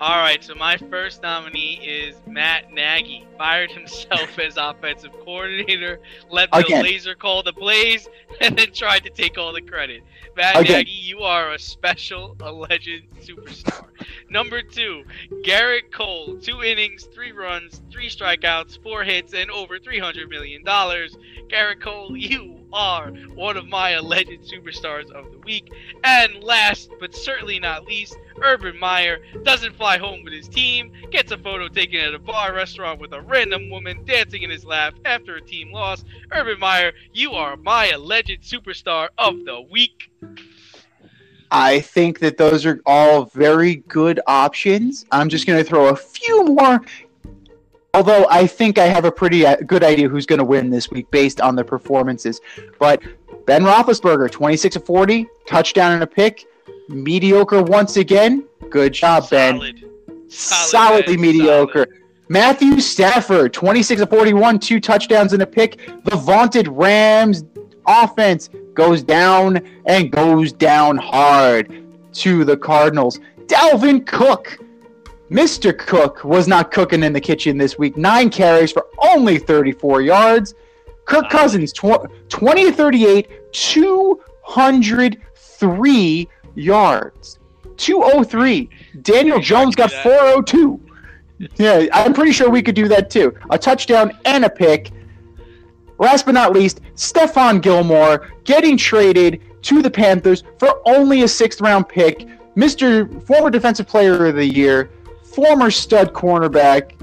All right, so my first nominee is Matt Nagy. Fired himself as offensive coordinator, let the Again. Lazor call the plays, and then tried to take all the credit. Matt Again. Nagy, you are a special, alleged superstar. Number two, Gerrit Cole. Two innings, three runs, three strikeouts, four hits, and over $300 million. Gerrit Cole, you are one of my alleged superstars of the week. And last, but certainly not least, Urban Meyer doesn't fly home with his team, gets a photo taken at a bar restaurant with a random woman dancing in his lap after a team loss. Urban Meyer, you are my alleged superstar of the week. I think that those are all very good options. I'm just going to throw a few more. Although I think I have a pretty uh, good idea who's going to win this week based on the performances. But Ben Roethlisberger, 26 of 40, touchdown and a pick, mediocre once again. Good job, Ben. Solid. Solidly Ben, mediocre. Matthew Stafford, 26 of 41, two touchdowns and a pick. The vaunted Rams offense goes down and goes down hard to the Cardinals. Dalvin Cook, Mr. Cook, was not cooking in the kitchen this week. Nine carries for only 34 yards. Kirk Cousins, tw- 20 to 38, 203 yards. 203. Daniel Jones got 402. Yeah, I'm pretty sure we could do that too. A touchdown and a pick. Last but not least, Stephon Gilmore getting traded to the Panthers for only a sixth round pick. Mr. former defensive player of the year, former stud cornerback.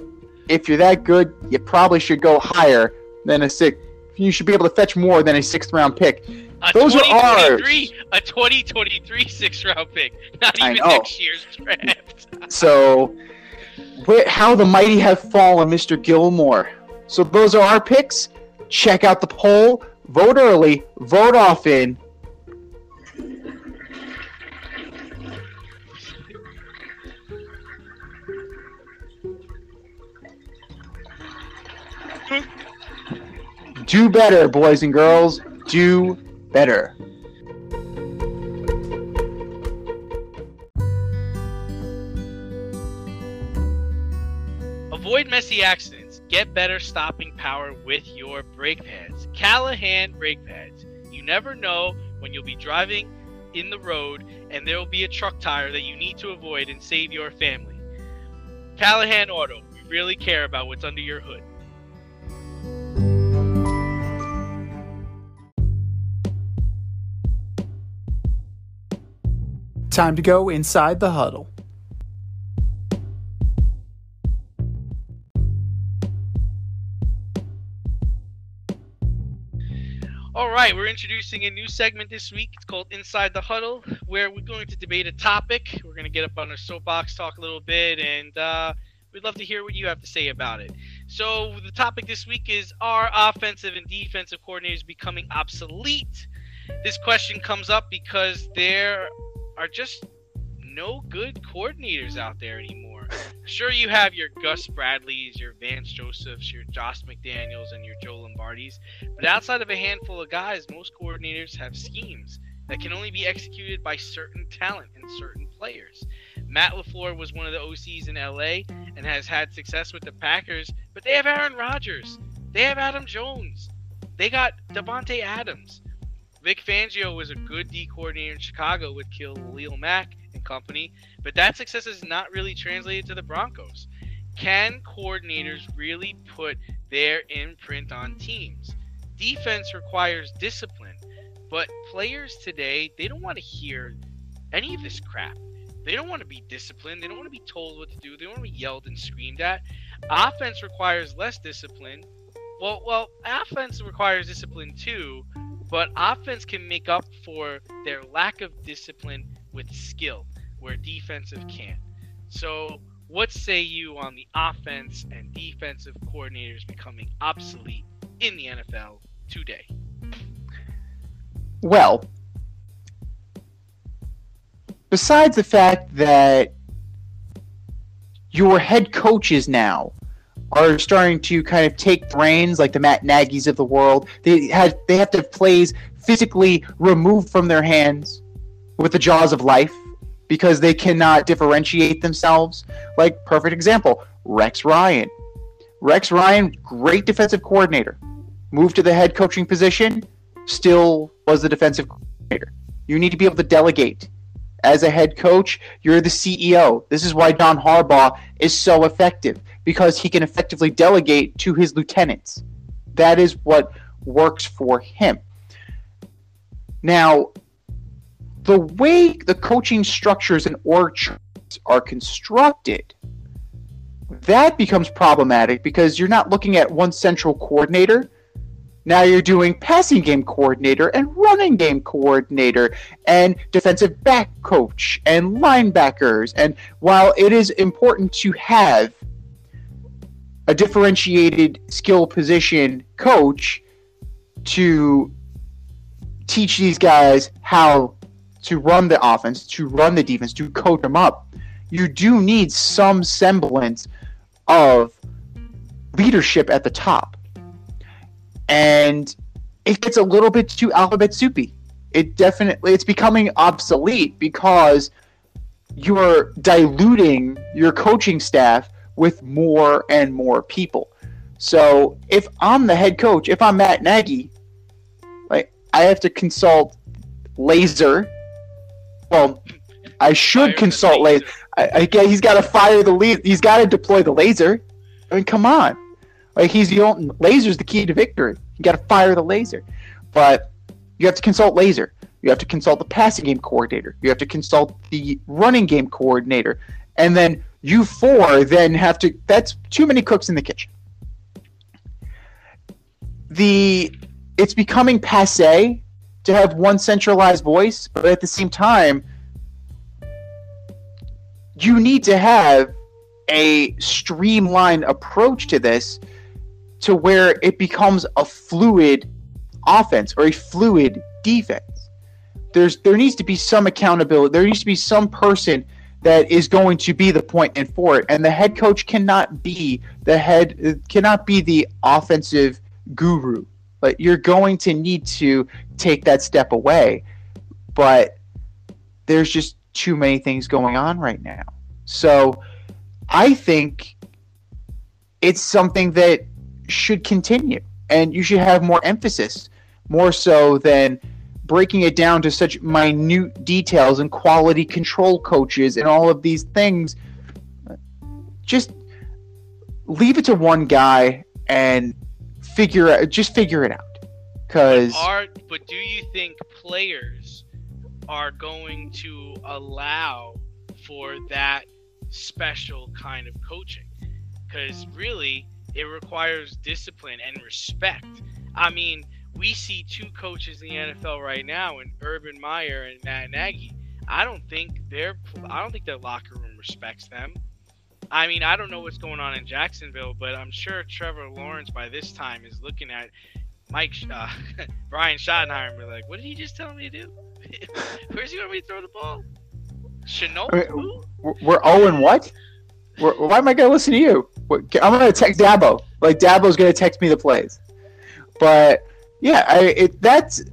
If you're that good, you probably should go higher than a six. You should be able to fetch more than a sixth round pick. A Those are 2023, a 2023 six round pick, not even next year's draft. So, how the mighty have fallen, Mr. Gilmore. So those are our picks. Check out the poll. Vote early. Vote often. Hmm? Do better, boys and girls. Do better. Avoid messy accidents. Get better stopping power with your brake pads. Callahan brake pads. You never know when you'll be driving in the road and there will be a truck tire that you need to avoid and save your family. Callahan Auto. We really care about what's under your hood. Time to go inside the huddle. All right, we're introducing a new segment this week. It's called Inside the Huddle, where we're going to debate a topic. We're going to get up on our soapbox, talk a little bit, and uh, we'd love to hear what you have to say about it. So, the topic this week is Are offensive and defensive coordinators becoming obsolete? This question comes up because there are just no good coordinators mm. out there anymore. Sure, you have your Gus Bradleys, your Vance Josephs, your Josh McDaniels, and your Joe Lombardis, but outside of a handful of guys, most coordinators have schemes that can only be executed by certain talent and certain players. Matt LaFleur was one of the OCs in LA and has had success with the Packers, but they have Aaron Rodgers. They have Adam Jones. They got Davante Adams. Vic Fangio was a good D coordinator in Chicago with Khalil Mack and company, but that success is not really translated to the Broncos. Can coordinators really put their imprint on teams? Defense requires discipline, but players today, they don't want to hear any of this crap. They don't want to be disciplined. They don't want to be told what to do. They don't want to be yelled and screamed at. Offense requires less discipline. Well, well, offense requires discipline too, but offense can make up for their lack of discipline with skill, where defensive can't. So, what say you on the offense and defensive coordinators becoming obsolete in the NFL today? Well, besides the fact that your head coaches now are starting to kind of take reins like the Matt Nagy's of the world. They have they have to have plays physically removed from their hands with the jaws of life because they cannot differentiate themselves. Like perfect example, Rex Ryan. Rex Ryan, great defensive coordinator. Moved to the head coaching position, still was the defensive coordinator. You need to be able to delegate. As a head coach, you're the CEO. This is why Don Harbaugh is so effective because he can effectively delegate to his lieutenants. That is what works for him. Now, the way the coaching structures and org charts are constructed, that becomes problematic because you're not looking at one central coordinator. Now you're doing passing game coordinator and running game coordinator and defensive back coach and linebackers. And while it is important to have a differentiated skill position coach to teach these guys how to run the offense, to run the defense, to coach them up, you do need some semblance of leadership at the top. And it gets a little bit too alphabet soupy. It definitely it's becoming obsolete because you're diluting your coaching staff with more and more people. So if I'm the head coach, if I'm Matt Nagy, like I have to consult Lazor. Well, I should Fire consult laser. I, I get he's got to fire the laser. He's got to deploy the laser. I mean, come on. Like he's the only laser's the key to victory. You got to fire the laser, but you have to consult laser. You have to consult the passing game coordinator. You have to consult the running game coordinator, and then you four then have to. That's too many cooks in the kitchen. The it's becoming passe to have one centralized voice, but at the same time, you need to have a streamlined approach to this to where it becomes a fluid offense or a fluid defense. There's there needs to be some accountability. There needs to be some person that is going to be the point and for it. And the head coach cannot be the head cannot be the offensive guru. But you're going to need to take that step away. But there's just too many things going on right now. So I think it's something that should continue and you should have more emphasis more so than breaking it down to such minute details and quality control coaches and all of these things just leave it to one guy and figure out just figure it out because Are but do you think players are going to allow for that special kind of coaching? Because really, it requires discipline and respect. I mean, we see two coaches in the NFL right now, in Urban Meyer and Matt Nagy. I don't think their I don't think their locker room respects them. I mean, I don't know what's going on in Jacksonville, but I'm sure Trevor Lawrence by this time is looking at Mike uh, Brian Schottenheimer and be like, "What did he just tell me to do? Where's he going to throw the ball? Chenault? We're- We're oh and what? We're, why am I gonna listen to you? I'm gonna text Dabo. Like Dabo's gonna text me the plays. But yeah, I it, that's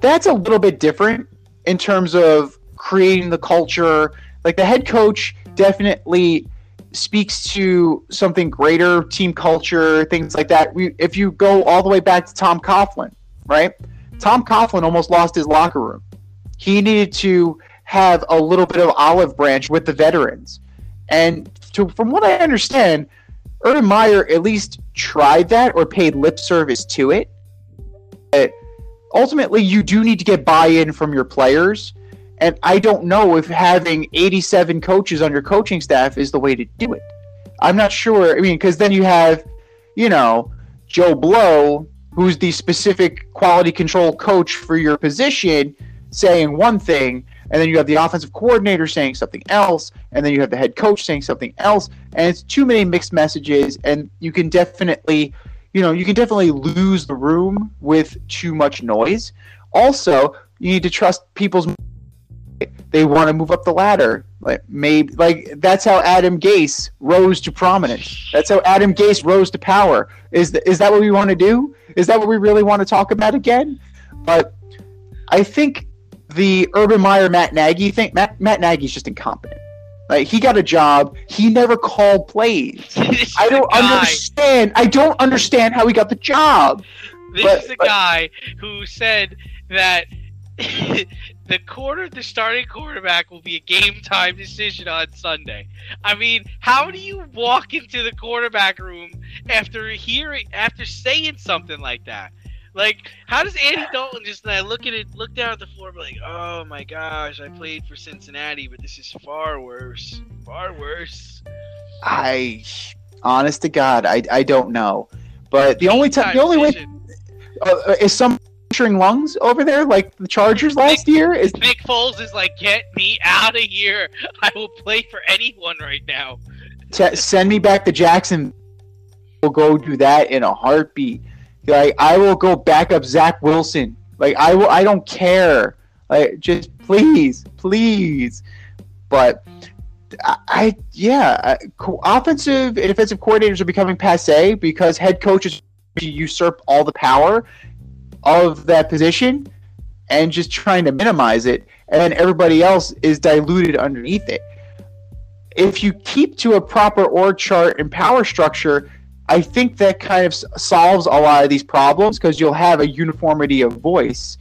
that's a little bit different in terms of creating the culture. Like the head coach definitely speaks to something greater, team culture, things like that. We, if you go all the way back to Tom Coughlin, right? Tom Coughlin almost lost his locker room. He needed to have a little bit of olive branch with the veterans. And to, from what I understand, Urban Meyer at least tried that or paid lip service to it. But ultimately, you do need to get buy in from your players. And I don't know if having 87 coaches on your coaching staff is the way to do it. I'm not sure. I mean, because then you have, you know, Joe Blow, who's the specific quality control coach for your position, saying one thing, and then you have the offensive coordinator saying something else, and then you have the head coach saying something else, and it's too many mixed messages, and you can definitely, you know, you can definitely lose the room with too much noise. Also, you need to trust people's they want to move up the ladder. Like maybe like that's how Adam Gase rose to prominence. That's how Adam Gase rose to power. Is th- is that what we want to do? Is that what we really want to talk about again? But I think the Urban Meyer Matt Nagy thing. Matt, Matt Nagy's just incompetent. Like he got a job. He never called plays. I don't understand. I don't understand how he got the job. This But- is the but- guy who said that the quarter, the starting quarterback, will be a game time decision on Sunday. I mean, how do you walk into the quarterback room after hearing, after saying something like that? Like, how does Andy Dalton just uh, look at it, look down at the floor, and be like, "Oh my gosh, I played for Cincinnati, but this is far worse, far worse." I, honest to God, I, I don't know. But the only time, the only way uh, is some puncturing lungs over there, like the Chargers last year. Is Nick Foles is like, "Get me out of here! I will play for anyone right now." t- send me back to Jackson. We'll go do that in a heartbeat. Like I will go back up Zach Wilson. Like I will. I don't care. Like just please, please. But I, I yeah, offensive and defensive coordinators are becoming passe because head coaches usurp all the power of that position and just trying to minimize it, and everybody else is diluted underneath it if you keep to a proper org chart and power structure, I think that kind of solves a lot of these problems because you'll have a uniformity of voice.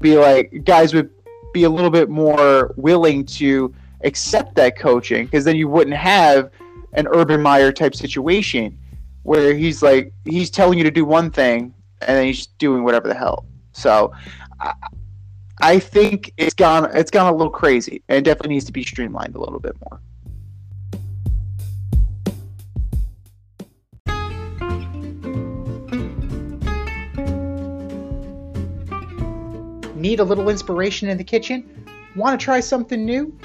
Be like, guys would be a little bit more willing to accept that coaching because then you wouldn't have an Urban Meyer type situation where he's like, he's telling you to do one thing and then he's doing whatever the hell. So, I, I think it's gone. It's gone a little crazy, and definitely needs to be streamlined a little bit more. Need a little inspiration in the kitchen? Want to try something new?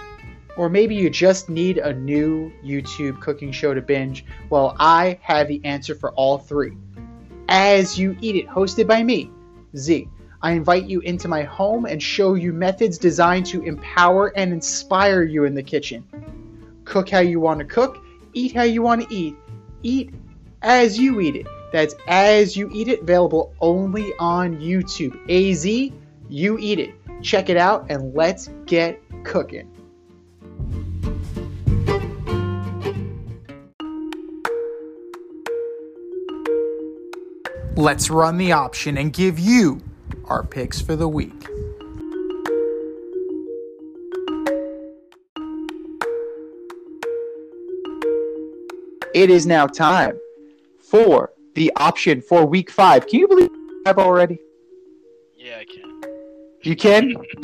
Or maybe you just need a new YouTube cooking show to binge? Well, I have the answer for all three. As You Eat It, hosted by me, Z. I invite you into my home and show you methods designed to empower and inspire you in the kitchen. Cook how you want to cook, eat how you want to eat, eat as you eat it. That's As You Eat It, available only on YouTube. AZ, You Eat It. Check it out and let's get cooking. Let's run the option and give you our picks for the week. It is now time for the option for week five. Can you believe five already? Yeah, I can. You can.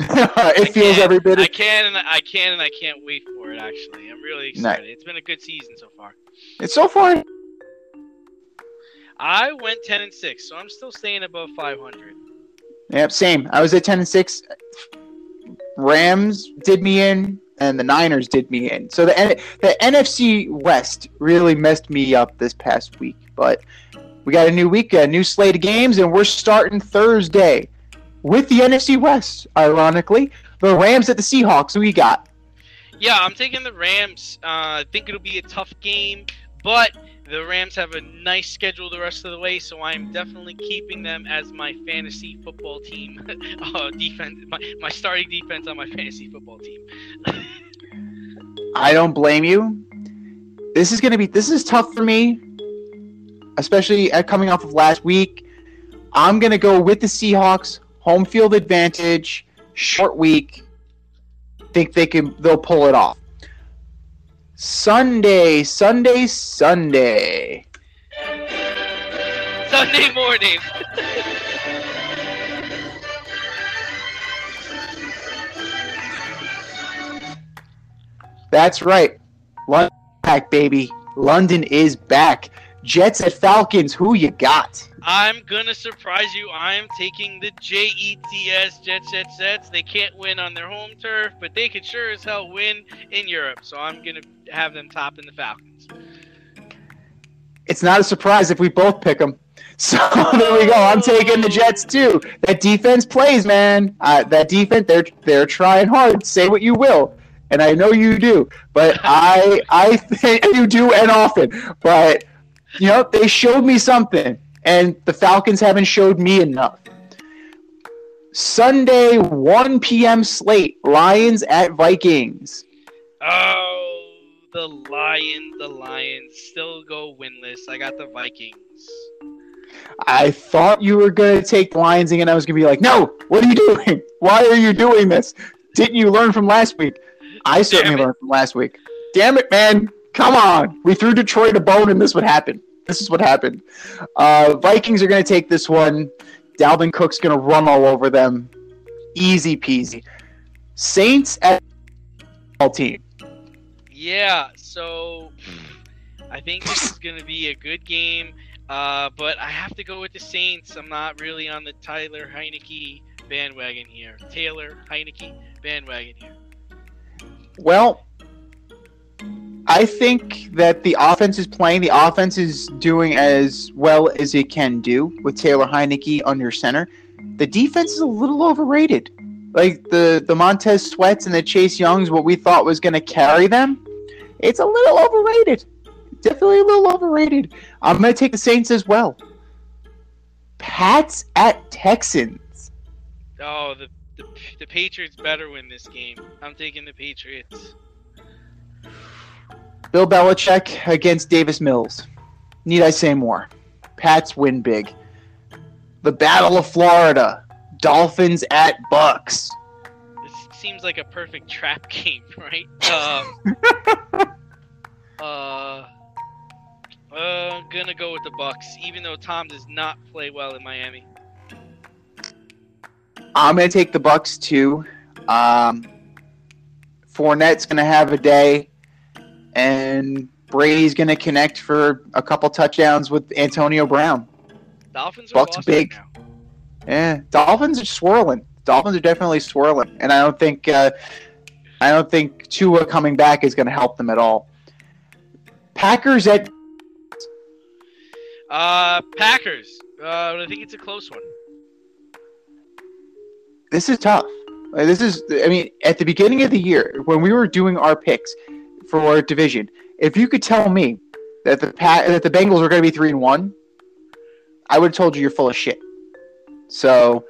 it feels can. every bit. I can, and I can, and I can't wait for it. Actually, I'm really excited. It's been a good season so far. it's so far. I went 10 and 6, so I'm still staying above 500. Yep, same. I was at ten and six. Rams did me in, and the Niners did me in. So the the NFC West really messed me up this past week. But we got a new week, a new slate of games, and we're starting Thursday with the NFC West. Ironically, the Rams at the Seahawks. Who you got? Yeah, I'm taking the Rams. Uh, I think it'll be a tough game, but the Rams have a nice schedule the rest of the way, so I'm definitely keeping them as my fantasy football team uh, defense, my, my starting defense on my fantasy football team. I don't blame you. This is gonna be this is tough for me, especially coming off of last week. I'm gonna go with the Seahawks, home field advantage, short week. Think they can they'll pull it off. Sunday, Sunday, Sunday. Sunday morning. That's right. London back, baby. London is back. Jets at Falcons. Who you got? I'm gonna surprise you. I'm taking the JETS Jets Jets Jets. They can't win on their home turf, but they could sure as hell win in Europe. So I'm gonna have them topping the Falcons. It's not a surprise if we both pick them. So there we go. I'm taking the Jets too. That defense plays, man. Uh, that defense, they're they're trying hard. Say what you will, and I know you do. But I I think you do and often. But you know they showed me something, and the Falcons haven't showed me enough. Sunday, 1 p.m. slate. Lions at Vikings. Oh, the Lions, the Lions still go winless. I got the Vikings. I thought you were going to take Lions again. I was going to be like, no, what are you doing? Why are you doing this? Didn't you learn from last week? I certainly learned from last week. Damn it, man. Come on. We threw Detroit a bone and this would happen. This is what happened. Uh, Vikings are going to take this one. Dalvin Cook's going to run all over them. Easy peasy. Saints at all team. Yeah, so I think this is going to be a good game, uh, but I have to go with the Saints. I'm not really on the Tyler Heinicke bandwagon here. Taylor Heinicke bandwagon here. Well, I think that the offense is playing. The offense is doing as well as it can do with Taylor Heinicke under center. The defense is a little overrated. Like the the Montez Sweats and the Chase Youngs, what we thought was going to carry them, it's a little overrated. Definitely a little overrated. I'm going to take the Saints as well. Pats at Texans. Oh, the, the the Patriots better win this game. I'm taking the Patriots. Bill Belichick against Davis Mills. Need I say more? Pats win big. The Battle of Florida. Dolphins at Bucks. This seems like a perfect trap game, right? Um, uh, uh, gonna go with the Bucks, even though Tom does not play well in Miami. I'm gonna take the Bucks too. Um, Fournette's gonna have a day, and Brady's gonna connect for a couple touchdowns with Antonio Brown. Dolphins are Bucks big. right now. Yeah, Dolphins are swirling. Dolphins are definitely swirling, and I don't think uh, I don't think Tua coming back is going to help them at all. Packers at Uh, Packers. Uh, I think it's a close one. this is tough. This is, I mean, at the beginning of the year when we were doing our picks for division, if you could tell me that the pa- that the Bengals were going to be three and one, I would have told you you're full of shit. So,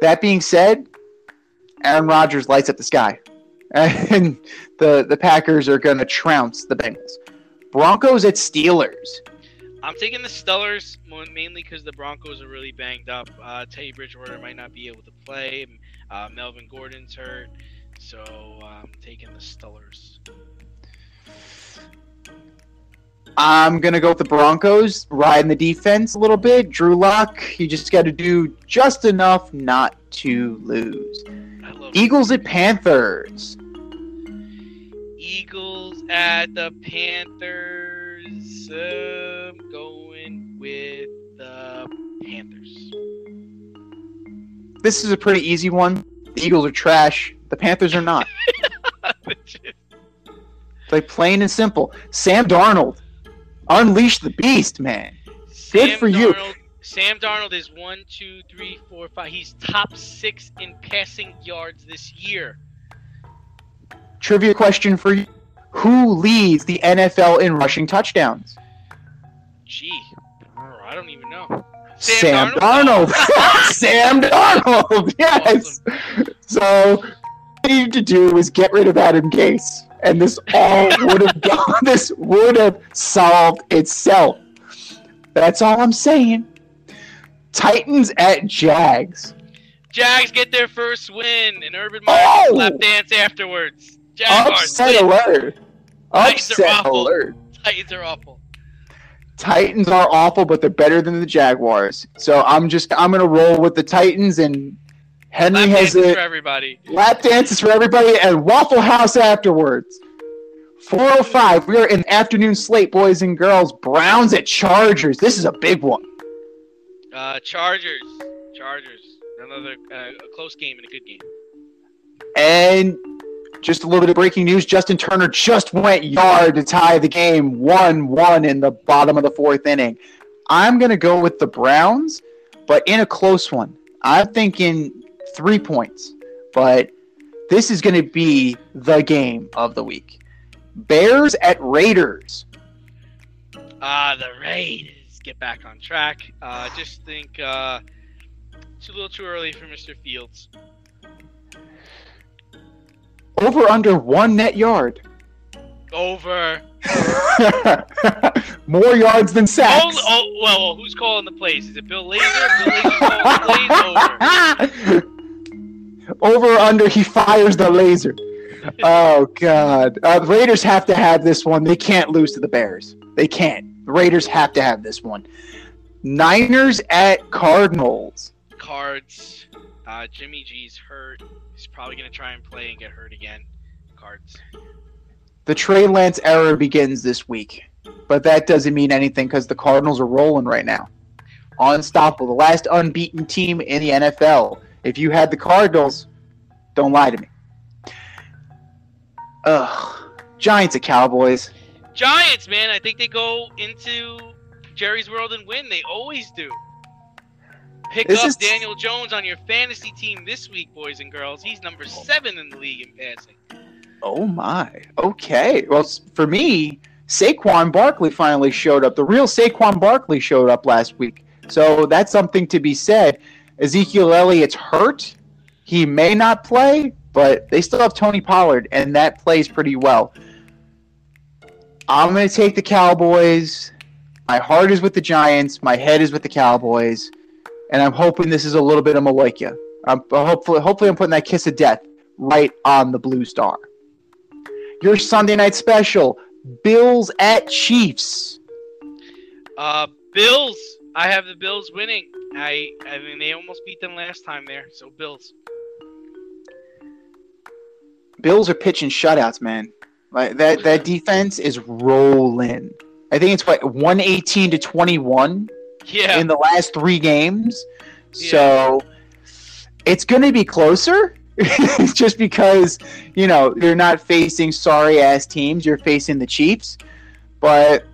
that being said, Aaron Rodgers lights up the sky, and the the Packers are going to trounce the Bengals. Broncos at Steelers. I'm taking the Steelers mainly because the Broncos are really banged up. Uh, Teddy Bridgewater might not be able to play. Uh, Melvin Gordon's hurt, so I'm taking the Steelers. I'm gonna go with the Broncos, riding the defense a little bit. Drew Lock, you just got to do just enough not to lose. Eagles at Panthers. Eagles at the Panthers. Um, going with the Panthers. This is a pretty easy one. The Eagles are trash. The Panthers are not. like plain and simple. Sam Darnold, unleash the beast, man. Good Sam for you. Darnold, Sam Darnold is one, two, three, four, five. He's top six in passing yards this year. Trivia question for you: Who leads the NFL in rushing touchdowns? Gee, I don't even know. Sam, Darnold. Sam Darnold. Yes. So all you needed to do was get rid of Adam Gase, and this all would have gone. This would have solved itself. That's all I'm saying. Titans at Jags. Jags get their first win, and Urban Meyer Oh! lap dance afterwards. Jaguars Upset win. alert. Titans are Upset awful. alert. Titans are awful. Titans are awful, but they're better than the Jaguars. So I'm just I'm gonna roll with the Titans, and Henry Lap has dances a for everybody. lap dances for everybody and Waffle House afterwards. 405. We are in afternoon slate, boys and girls. Browns at Chargers. This is a big one. Uh, Chargers. Chargers. Another uh, a close game and a good game. And just a little bit of breaking news: Justin Turner just went yard to tie the game, one-one in the bottom of the fourth inning. I'm gonna go with the Browns, but in a close one. I'm thinking three points, but this is gonna be the game of the week. Bears at Raiders. Ah, the Raiders get back on track. Uh, just think uh, it's a little too early for Mr. Fields. Over under one net yard. Over. More yards than Oh, sacks. oh, well, well, who's calling the plays? Is it Bill Lazor? Bill Lazor's calling the plays. Over. Over under, he fires the laser. Oh God! Uh, the Raiders have to have this one. They can't lose to the Bears. They can't. The Raiders have to have this one. Niners at Cardinals. Cards. Uh, Jimmy G's hurt. He's probably gonna try and play and get hurt again. Cards. The Trey Lance era begins this week, but that doesn't mean anything because the Cardinals are rolling right now. Unstoppable, the last unbeaten team in the NFL. If you had the Cardinals, don't lie to me. Ugh. Giants at Cowboys. Giants, man. I think they go into Jerry's world and win. They always do. Pick This up is- Daniel Jones on your fantasy team this week, boys and girls. He's number seven in the league in passing. Oh my. Okay. Well, for me, Saquon Barkley finally showed up. The real Saquon Barkley showed up last week. So that's something to be said. Ezekiel Elliott's hurt. He may not play, but they still have Tony Pollard, and that plays pretty well. I'm going to take the Cowboys. My heart is with the Giants. My head is with the Cowboys. And I'm hoping this is a little bit of Maloika. I'm, hopefully, hopefully, I'm putting that kiss of death right on the Blue Star. Your Sunday night special, Bills at Chiefs. Uh, Bills. I have the Bills winning. I, I mean, they almost beat them last time there. So Bills. Bills are pitching shutouts, man. Like that that defense is rolling. I think it's like 118 to 21 Yeah. in the last 3 games. So it's going to be closer just because, you know, you're not facing sorry ass teams, you're facing the Chiefs. But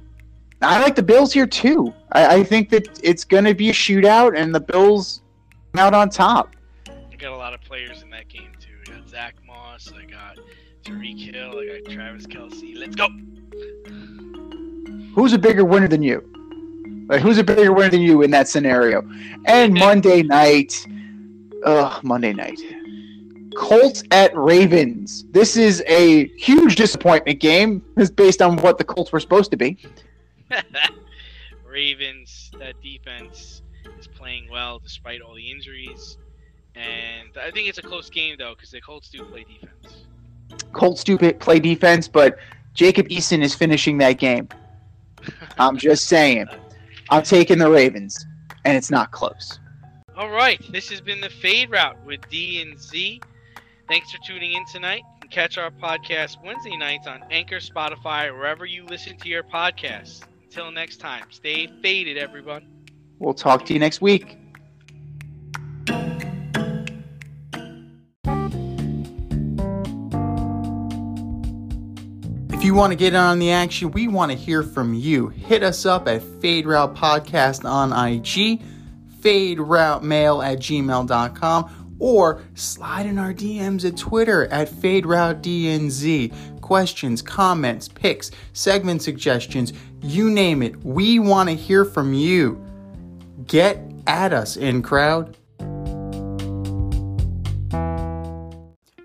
I like the Bills here too. I, I think that it's going to be a shootout and the Bills come out on top. I got a lot of players in that game too. I got Zach Moss. I got Tyreek Hill. I got Travis Kelce. Let's go. who's a bigger winner than you? Like, who's a bigger winner than you in that scenario? And Monday night, ugh, Monday night, Colts at Ravens. This is a huge disappointment game. Is based on what the Colts were supposed to be. Ravens, that defense is playing well despite all the injuries. And I think it's a close game though, because the Colts do play defense. Colts do play defense, but Jacob Eason is finishing that game. I'm just saying. I'm taking the Ravens, and it's not close. All right, this has been the Fade Route with D and Z. Thanks for tuning in tonight. Catch our podcast Wednesday nights on Anchor, Spotify, wherever you listen to your podcasts. Until next time, stay faded, everyone. We'll talk to you next week. If you want to get on the action, we want to hear from you. Hit us up at Fade Route Podcast on IG, Fade Route Mail at gmail.com, or slide in our DMs at Twitter at Fade Route DNZ. Questions, comments, picks, segment suggestions, you name it. We want to hear from you. Get at us, in crowd.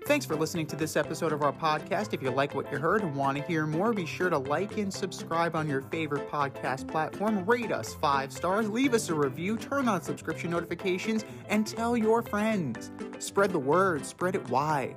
Thanks for listening to this episode of our podcast. If you like what you heard and want to hear more, be sure to like and subscribe on your favorite podcast platform. Rate us five stars, leave us a review, turn on subscription notifications, and tell your friends. Spread the word, spread it wide.